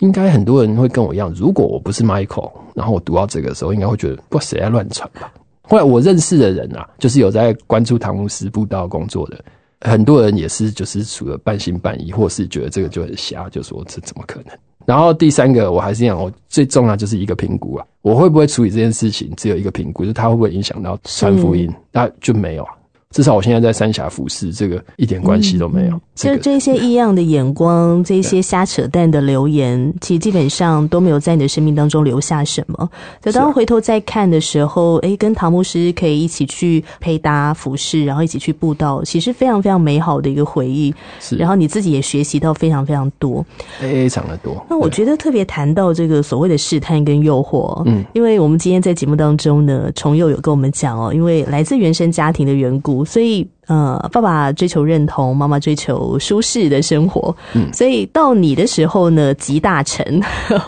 应该很多人会跟我一样，如果我不是 Michael，然后我读到这个的时候，应该会觉得不，谁在乱传吧？后来我认识的人啊，就是有在关注唐牧师布道工作的，很多人也是就是除了半信半疑，或是觉得这个就很瞎，就说这怎么可能？然后第三个，我还是讲，我最重要就是一个评估啊，我会不会处理这件事情，只有一个评估，就是它会不会影响到传福音，那就没有啊。至少我现在在三峡服侍，这个一点关系都没有。这个就这些异样的眼光，这些瞎扯淡的留言，其实基本上都没有在你的生命当中留下什么。等当回头再看的时候，诶，跟唐牧师可以一起去配搭服饰，然后一起去布道，其实非常非常美好的一个回忆。是，然后你自己也学习到非常非常多。非常的多。那我觉得特别谈到这个所谓的试探跟诱惑，嗯，因为我们今天在节目当中呢，重佑有跟我们讲哦，因为来自原生家庭的缘故，所以呃，爸爸追求认同，妈妈追求舒适的生活，嗯所以到你的时候呢，集大成，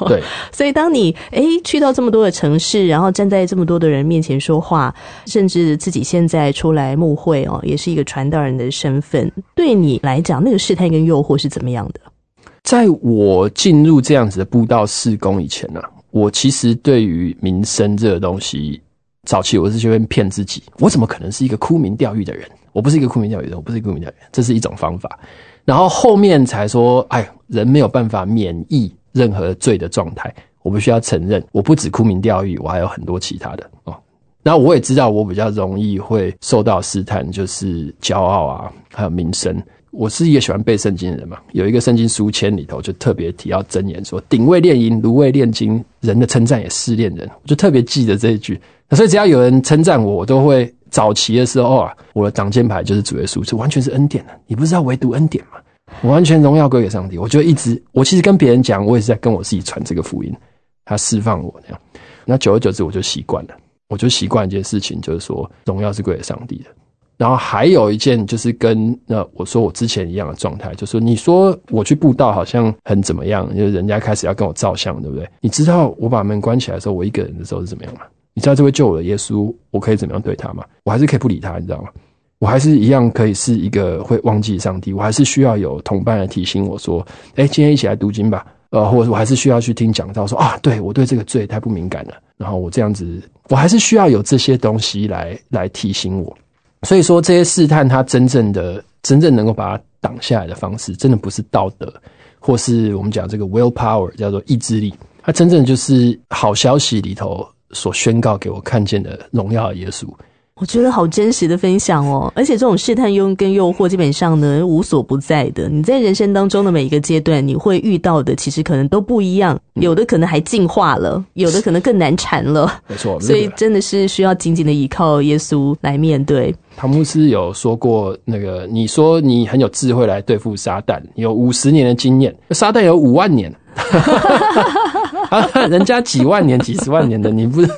对，所以当你诶去到这么多的城市，然后站在这么多的人面前说话，甚至自己现在出来募会哦，也是一个传道人的身份，对你来讲，那个试探跟诱惑是怎么样的？在我进入这样子的布道事工以前呢、啊，我其实对于民生这个东西，早期我是去骗自己，我怎么可能是一个沽名钓誉的人？我不是一个沽名钓誉的人，我不是一个沽名钓誉，这是一种方法。然后后面才说，哎，人没有办法免疫任何罪的状态，我必须要承认，我不止沽名钓誉，我还有很多其他的哦。然后我也知道，我比较容易会受到试探，就是骄傲啊，还有名声。我是一个喜欢背圣经的人嘛，有一个圣经书签里头就特别提到箴言说：“鼎位炼银，炉位炼金，人的称赞也是炼人。”我就特别记得这一句。所以只要有人称赞我，我都会早期的时候啊，我的挡箭牌就是主耶稣，这完全是恩典的。你不知道唯独恩典吗？我完全荣耀归给上帝。我就一直，我其实跟别人讲，我也是在跟我自己传这个福音，他释放我那样。那久而久之，我就习惯了，我就习惯一件事情，就是说荣耀是归给上帝的。然后还有一件就是跟那我说我之前一样的状态，就是说你说我去布道好像很怎么样，就是人家开始要跟我照相，对不对？你知道我把门关起来的时候，我一个人的时候是怎么样吗？你知道这位救我的耶稣，我可以怎么样对他吗？我还是可以不理他，你知道吗？我还是一样可以是一个会忘记上帝，我还是需要有同伴来提醒我说，哎，今天一起来读经吧。呃，或者我还是需要去听讲道说啊，对我对这个罪太不敏感了，然后我这样子，我还是需要有这些东西来来提醒我。所以说，这些试探，它真正的、真正能够把它挡下来的方式，真的不是道德，或是我们讲这个 will power，叫做意志力。它真正就是好消息里头所宣告给我看见的荣耀的耶稣。我觉得好真实的分享哦，而且这种试探用跟诱惑基本上呢无所不在的。你在人生当中的每一个阶段，你会遇到的其实可能都不一样，有的可能还进化了，有的可能更难缠了。没错，所以真的是需要紧紧的依靠耶稣来面对。唐牧师有说过，那个你说你很有智慧来对付撒旦，有五十年的经验，撒旦有五万年。啊，人家几万年、几十万年的，你不 是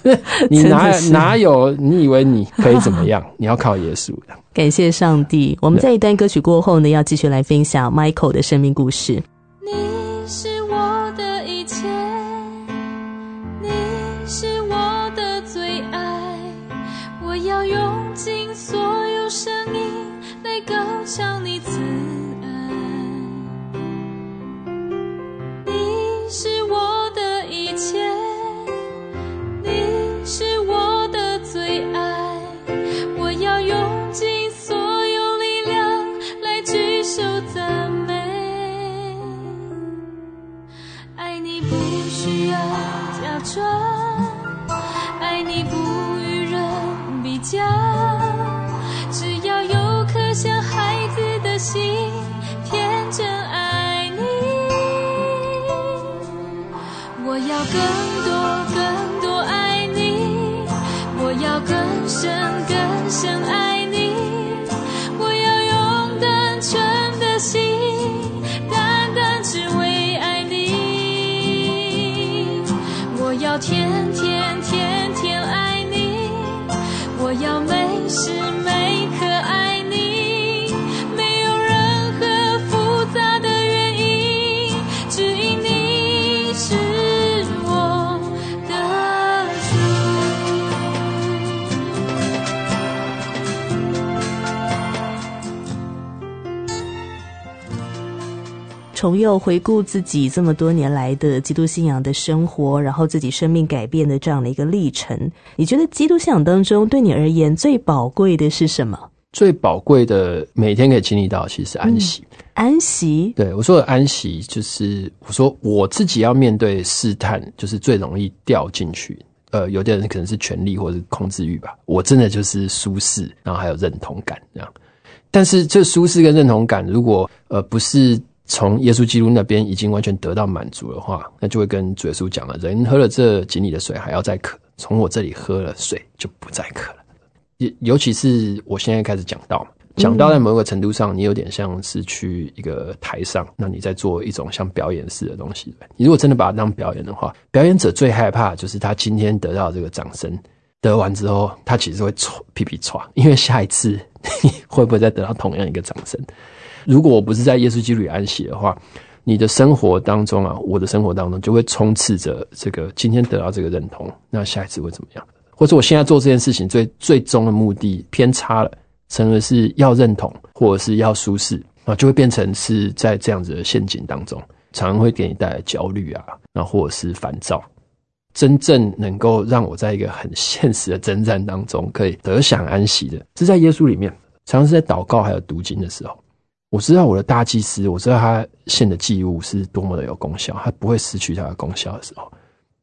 你哪哪有？你以为你可以怎么样？你要靠耶稣的。感谢上帝。我们在一段歌曲过后呢，要继续来分享 Michael 的生命故事。重又回顾自己这么多年来的基督信仰的生活，然后自己生命改变的这样的一个历程，你觉得基督信仰当中对你而言最宝贵的是什么？最宝贵的每天可以经历到，其实是安息。安息，对我说的安息，就是我说我自己要面对试探，就是最容易掉进去。呃，有的人可能是权力或者是控制欲吧，我真的就是舒适，然后还有认同感这样。但是这舒适跟认同感，如果呃不是从耶稣基督那边已经完全得到满足的话，那就会跟主耶稣讲了：人喝了这井里的水还要再渴，从我这里喝了水就不再渴了。尤尤其是我现在开始讲到嘛，讲到在某个程度上，你有点像是去一个台上，那你在做一种像表演式的东西。你如果真的把它当表演的话，表演者最害怕就是他今天得到这个掌声，得完之后，他其实会唰屁屁唰，因为下一次 你会不会再得到同样一个掌声？如果我不是在耶稣基督里安息的话，你的生活当中啊，我的生活当中就会充斥着这个今天得到这个认同，那下一次会怎么样？或者我现在做这件事情最最终的目的偏差了，成为是要认同或者是要舒适啊，就会变成是在这样子的陷阱当中，常常会给你带来焦虑啊，那或者是烦躁。真正能够让我在一个很现实的征战当中可以得享安息的，是在耶稣里面，常常是在祷告还有读经的时候，我知道我的大祭司，我知道他献的祭物是多么的有功效，他不会失去他的功效的时候，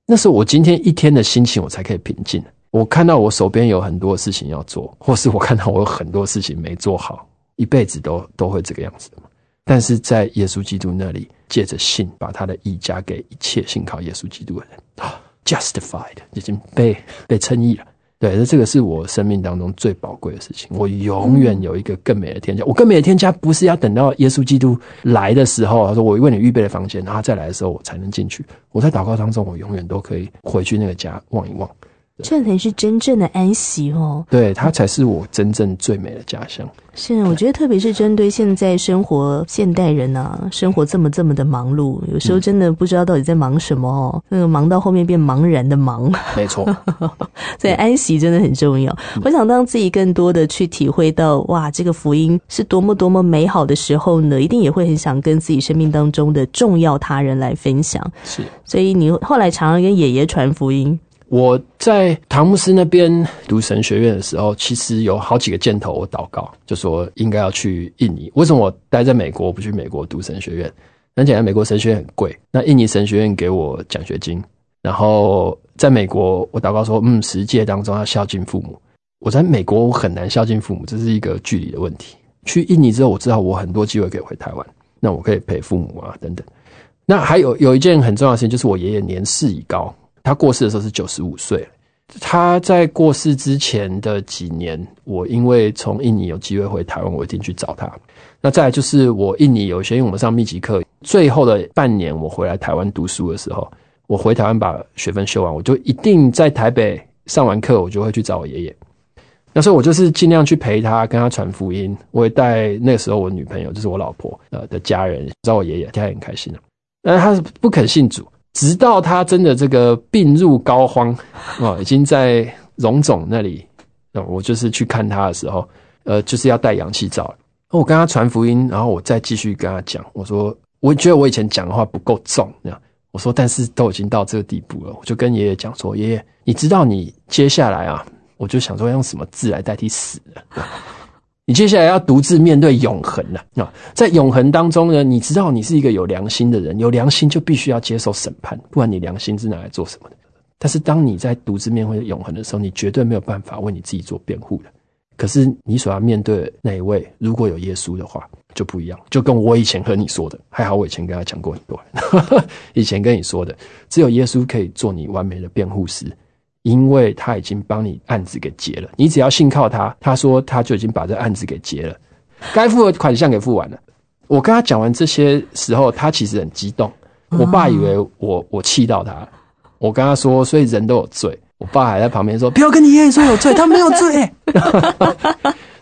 那是我今天一天的心情，我才可以平静。我看到我手边有很多事情要做，或是我看到我有很多事情没做好，一辈子都都会这个样子的。但是在耶稣基督那里，借着信，把他的义加给一切信靠耶稣基督的人啊，justified 已经被被称义了。对，那这个是我生命当中最宝贵的事情。我永远有一个更美的天家。我更美的天家不是要等到耶稣基督来的时候，他说我为你预备了房间，然后再来的时候我才能进去。我在祷告当中，我永远都可以回去那个家望一望。这才是真正的安息哦。对，它才是我真正最美的家乡。是，我觉得特别是针对现在生活现代人啊，生活这么这么的忙碌，有时候真的不知道到底在忙什么哦。那个忙到后面变茫然的忙，没错。所以安息真的很重要。我想当自己更多的去体会到哇，这个福音是多么多么美好的时候呢，一定也会很想跟自己生命当中的重要他人来分享。是，所以你后来常常跟爷爷传福音。我在唐牧师那边读神学院的时候，其实有好几个箭头，我祷告就说应该要去印尼。为什么我待在美国不去美国读神学院？很简单，美国神学院很贵，那印尼神学院给我奖学金。然后在美国，我祷告说，嗯，十诫当中要孝敬父母。我在美国我很难孝敬父母，这是一个距离的问题。去印尼之后，我知道我很多机会可以回台湾，那我可以陪父母啊等等。那还有有一件很重要的事情，就是我爷爷年事已高。他过世的时候是九十五岁。他在过世之前的几年，我因为从印尼有机会回台湾，我一定去找他。那再来就是我印尼有一些，因为我们上密集课，最后的半年我回来台湾读书的时候，我回台湾把学分修完，我就一定在台北上完课，我就会去找我爷爷。那时候我就是尽量去陪他，跟他传福音。我也带那个时候我女朋友，就是我老婆呃的家人找我爷爷，他也很开心的。但是他是不肯信主。直到他真的这个病入膏肓啊，已经在荣总那里，我就是去看他的时候，呃，就是要戴氧气罩。我跟他传福音，然后我再继续跟他讲，我说我觉得我以前讲的话不够重，那样我说，但是都已经到这个地步了，我就跟爷爷讲说，爷爷，你知道你接下来啊，我就想说用什么字来代替死的。你接下来要独自面对永恒了啊！在永恒当中呢，你知道你是一个有良心的人，有良心就必须要接受审判，不管你良心是拿来做什么的。但是当你在独自面对永恒的时候，你绝对没有办法为你自己做辩护的。可是你所要面对的那一位，如果有耶稣的话，就不一样。就跟我以前和你说的，还好我以前跟他讲过很多，以前跟你说的，只有耶稣可以做你完美的辩护师。因为他已经帮你案子给结了，你只要信靠他，他说他就已经把这案子给结了，该付的款项给付完了。我跟他讲完这些时候，他其实很激动。我爸以为我我气到他，我跟他说，所以人都有罪。我爸还在旁边说，不要跟你爷爷说有罪，他没有罪。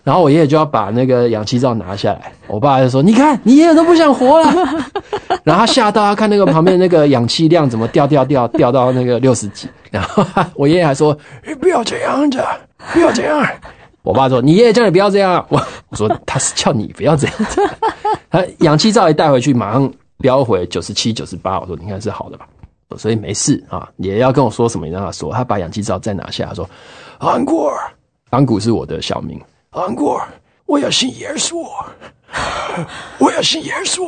然后我爷爷就要把那个氧气罩拿下来，我爸就说：“你看，你爷爷都不想活了。”然后他吓到，他看那个旁边那个氧气量怎么掉掉掉掉到那个六十几。然后我爷爷还说：“你不要这样子，不要这样。”我爸说：“你爷爷叫你不要这样。”我我说：“他是叫你不要这样子。”他氧气罩一带回去，马上飙回九十七、九十八，我说你看是好的吧，所以没事啊。爷爷要跟我说什么，你让他说。他把氧气罩再拿下，他说：“安古尔，安古是我的小名，安果，我要信耶稣，我要信耶稣。”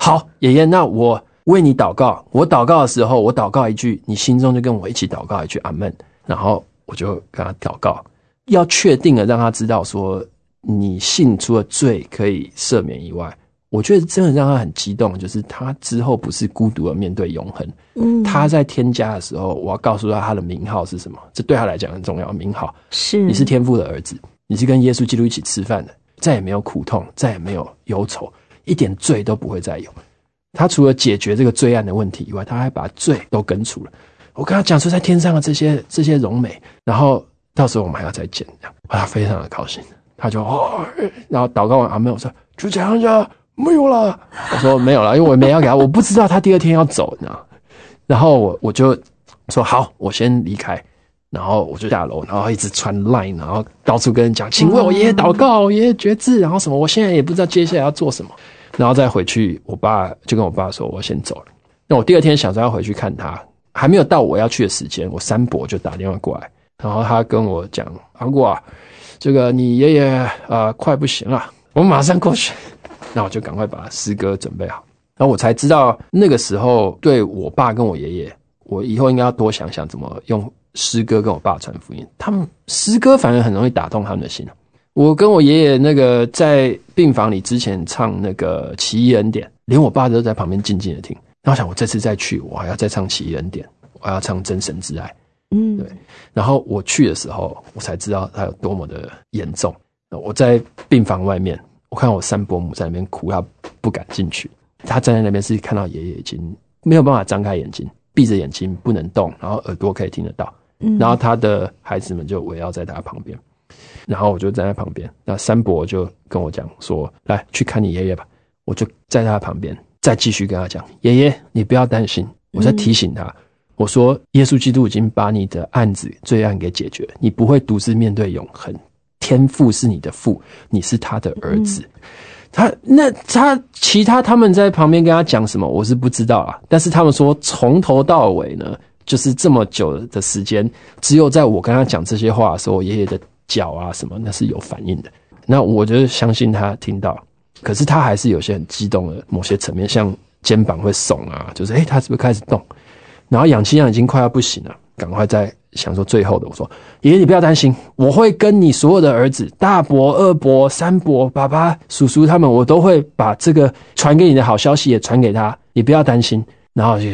好，爷爷，那我为你祷告。我祷告的时候，我祷告一句，你心中就跟我一起祷告一句阿门。然后我就跟他祷告，要确定的让他知道说，你信除了罪可以赦免以外，我觉得真的让他很激动，就是他之后不是孤独的面对永恒。嗯，他在添加的时候，我要告诉他他的名号是什么，这对他来讲很重要。名号，是你是天父的儿子，你是跟耶稣基督一起吃饭的，再也没有苦痛，再也没有忧愁，一点罪都不会再有。他除了解决这个罪案的问题以外，他还把罪都根除了。我跟他讲说，在天上的这些这些荣美，然后到时候我们还要再见，这样，他非常的高兴。他就哦，然后祷告完阿妹，我说就这样子，没有了。我说没有了，因为我没要给他，我不知道他第二天要走，你知道。然后我我就说好，我先离开，然后我就下楼，然后一直传 line，然后到处跟人讲，请为我爷爷祷告，爷爷绝志，然后什么，我现在也不知道接下来要做什么，然后再回去，我爸就跟我爸说，我先走了。那我第二天想说要回去看他，还没有到我要去的时间，我三伯就打电话过来，然后他跟我讲，阿姑啊，这个你爷爷呃快不行了，我马上过去。那我就赶快把诗歌准备好，然后我才知道那个时候对我爸跟我爷爷，我以后应该要多想想怎么用诗歌跟我爸传福音。他们诗歌反而很容易打动他们的心。我跟我爷爷那个在病房里之前唱那个《奇异恩典》，连我爸都在旁边静静的听。然后想我这次再去，我还要再唱《奇异恩典》，我还要唱《真神之爱》。嗯，对。然后我去的时候，我才知道他有多么的严重。我在病房外面，我看我三伯母在那边哭，他不敢进去。他站在那边是看到爷爷已经没有办法张开眼睛，闭着眼睛不能动，然后耳朵可以听得到。嗯然后他的孩子们就围绕在他旁边，然后我就站在旁边。那三伯就跟我讲说：“来去看你爷爷吧。”我就在他旁边，再继续跟他讲：“爷爷，你不要担心。”我在提醒他，我说：“耶稣基督已经把你的案子罪案给解决了，你不会独自面对永恒。天父是你的父，你是他的儿子。他那他其他他们在旁边跟他讲什么，我是不知道啊。但是他们说从头到尾呢，就是这么久的时间，只有在我跟他讲这些话的时候，爷爷的脚啊什么那是有反应的。那我就相信他听到，可是他还是有些很激动的某些层面，像肩膀会耸啊，就是诶、他是不是开始动？然后氧气量已经快要不行了，赶快再想说最后的，我说爷爷你不要担心，我会跟你所有的儿子大伯、二伯、三伯、爸爸、叔叔他们，我都会把这个传给你的好消息也传给他，你不要担心。然后就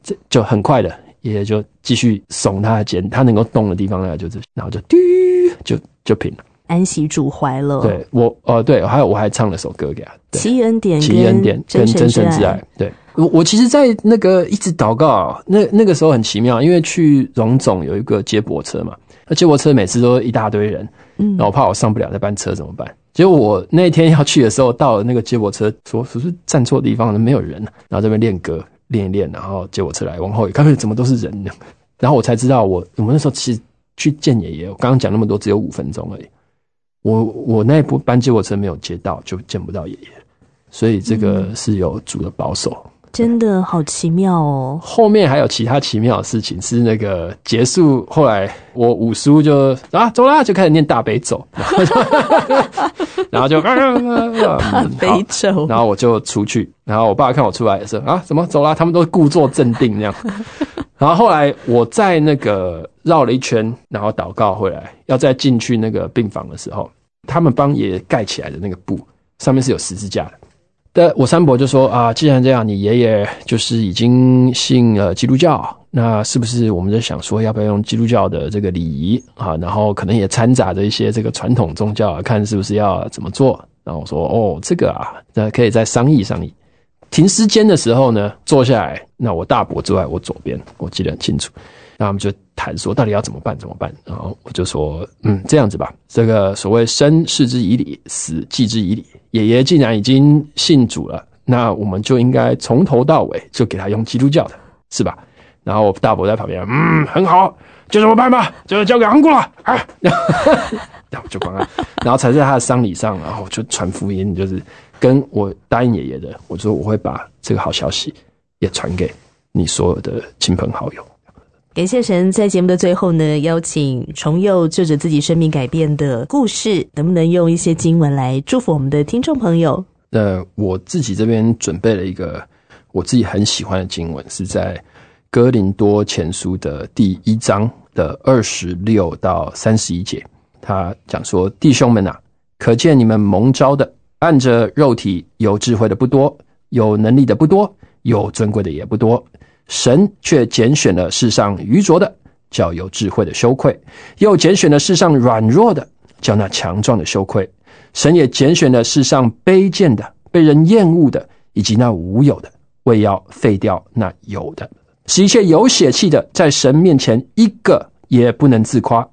就就很快的，爷爷就继续耸他的肩，他能够动的地方呢就是，然后就嘟就就平了。安息主怀了。，对我哦对，还有我还唱了首歌给他，对奇异恩典，奇异恩典跟真神之爱。。对我，我其实，在那个一直祷告，那那个时候很奇妙，因为去荣总有一个接驳车嘛，那接驳车每次都一大堆人，嗯然后我怕我上不了那班车怎么办？结果我那天要去的时候，到了那个接驳车，说是不是站错地方了，没有人，然后这边练歌练一练，然后接我车来，往后一看，怎么都是人呢？然后我才知道我，我们那时候其实去见爷爷，我刚刚讲那么多，只有五分钟而已。我我那一部班接我车没有接到，就见不到爷爷，所以这个是有主的保守。真的好奇妙哦。后面还有其他奇妙的事情，是那个结束后来我五叔就啊走啦，就开始念大悲咒，然后就 大悲咒，然后我就出去，然后我爸看我出来的时候啊，怎么走啦？他们都故作镇定那样。然后后来我在那个绕了一圈，然后祷告回来，要再进去那个病房的时候，他们帮爷爷盖起来的那个布上面是有十字架的。但我三伯就说啊，既然这样，你爷爷就是已经信了基督教，那是不是我们就想说，要不要用基督教的这个礼仪啊？然后可能也掺杂着一些这个传统宗教，看是不是要怎么做？然后我说哦，这个啊，那可以再商议商议。停尸间的时候呢，坐下来，那我大伯坐在我左边，我记得很清楚。那我们就谈说到底要怎么办？怎么办？然后我就说，嗯，这样子吧，这个所谓生视之以礼，死祭之以礼。爷爷既然已经信主了，那我们就应该从头到尾就给他用基督教的，是吧？然后我大伯在旁边，嗯，很好，就这么办吧，就交给昂古了啊。然后就帮他，然后才在他的丧礼上，然后就传福音，就是跟我答应爷爷的，我说我会把这个好消息也传给你所有的亲朋好友。感谢神，在节目的最后呢，邀请重佑就着自己生命改变的故事，能不能用一些经文来祝福我们的听众朋友？那我自己这边准备了一个我自己很喜欢的经文，是在哥林多前书的第一章的二十六到三十一节。他讲说：“弟兄们啊，可见你们蒙召的，按着肉体有智慧的不多，有能力的不多，有尊贵的也不多。神却拣选了世上愚拙的，叫有智慧的羞愧；又拣选了世上软弱的，叫那强壮的羞愧。神也拣选了世上卑贱的、被人厌恶的，以及那无有的，为要废掉那有的，使一切有血气的，在神面前一个也不能自夸。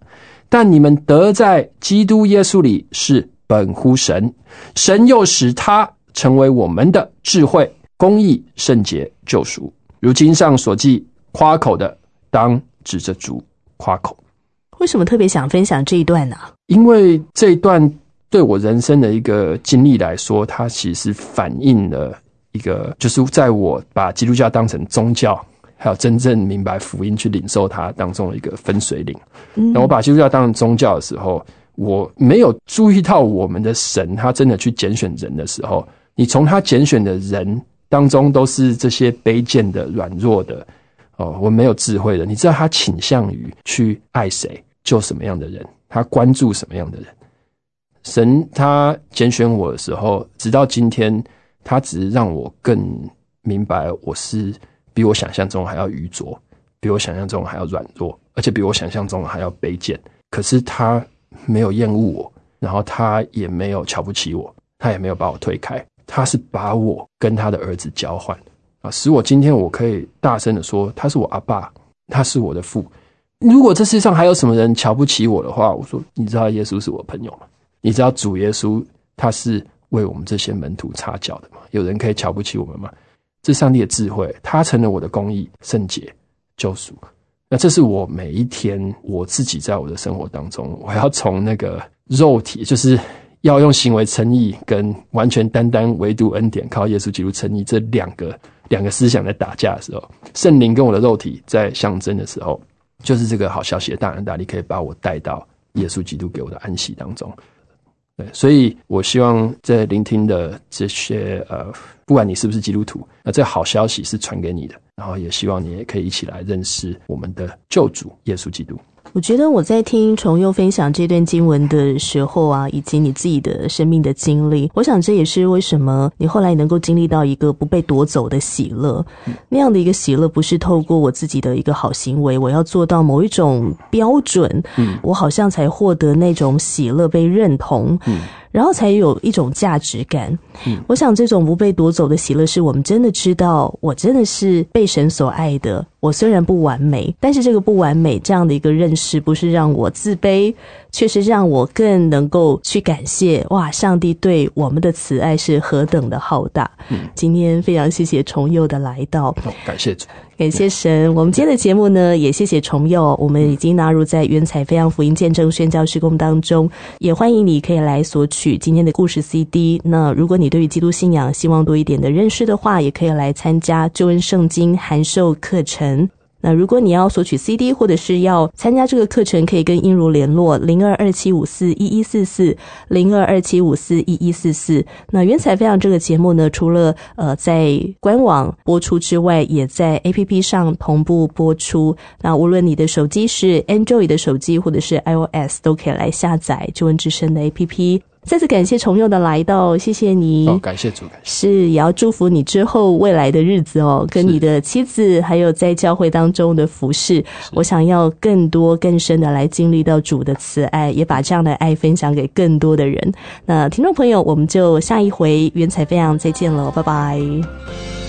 但你们得在基督耶稣里是本乎神，神又使他成为我们的智慧、公义、圣洁、救赎。如经上所记，夸口的当指着主夸口。为什么特别想分享这一段呢？因为这一段对我人生的一个经历来说，它其实反映了一个，就是在我把基督教当成宗教，还有真正明白福音去领受它当中的一个分水岭。那我把基督教当成宗教的时候，我没有注意到我们的神，他真的去拣选人的时候，你从他拣选的人当中都是这些卑贱的、软弱的。哦，我没有智慧的，你知道他倾向于去爱谁，救什么样的人，他关注什么样的人。神他拣选我的时候，直到今天，他只是让我更明白，我是比我想象中还要愚拙，比我想象中还要软弱，而且比我想象中还要卑贱。可是他没有厌恶我，然后他也没有瞧不起我，他也没有把我推开，他是把我跟他的儿子交换啊，使我今天我可以大声的说，他是我阿爸，他是我的父。如果这世界上还有什么人瞧不起我的话，我说，你知道耶稣是我朋友吗？你知道主耶稣他是为我们这些门徒擦脚的吗？有人可以瞧不起我们吗？这上帝的智慧，他成了我的公义、圣洁、救赎。那这是我每一天我自己在我的生活当中，我要从那个肉体，就是要用行为称义，跟完全单单唯独恩典靠耶稣基督称义这两个两个思想在打架的时候，圣灵跟我的肉体在相争的时候，就是这个好消息的大恩大力可以把我带到耶稣基督给我的安息当中。对，所以我希望在聆听的这些呃，不管你是不是基督徒，那这好消息是传给你的，然后也希望你也可以一起来认识我们的救主耶稣基督。我觉得我在听重佑分享这段经文的时候啊，以及你自己的生命的经历，我想这也是为什么你后来能够经历到一个不被夺走的喜乐。那样的一个喜乐，不是透过我自己的一个好行为，我要做到某一种标准，嗯，我好像才获得那种喜乐被认同，嗯，然后才有一种价值感。嗯，我想这种不被夺走的喜乐，是我们真的知道，我真的是被神所爱的。我虽然不完美，但是这个不完美这样的一个认识，不是让我自卑，却是让我更能够去感谢哇！上帝对我们的慈爱是何等的浩大。嗯，今天非常谢谢重佑的来到，感谢主，感谢神。我们今天的节目呢，也谢谢重佑，我们已经纳入在原彩飞扬福音见证宣教施工当中，也欢迎你可以来索取今天的故事 CD。那如果你对于基督信仰希望多一点的认识的话，也可以来参加救恩圣经函授课程。那如果你要索取 CD 或者是要参加这个课程，可以跟英如联络零二二七五四一一四四零二二七五四一一四四。那原彩飞扬这个节目呢，除了呃在官网播出之外，也在 APP 上同步播出。那无论你的手机是 Android 的手机或者是 iOS，都可以来下载中文之声的 APP。再次感谢重佑的来到，谢谢你。哦，感谢主，感谢。是也要祝福你之后未来的日子哦，跟你的妻子还有在教会当中的服饰，我想要更多更深的来经历到主的慈爱，也把这样的爱分享给更多的人。那听众朋友，我们就下一回云彩飞扬再见了，拜拜。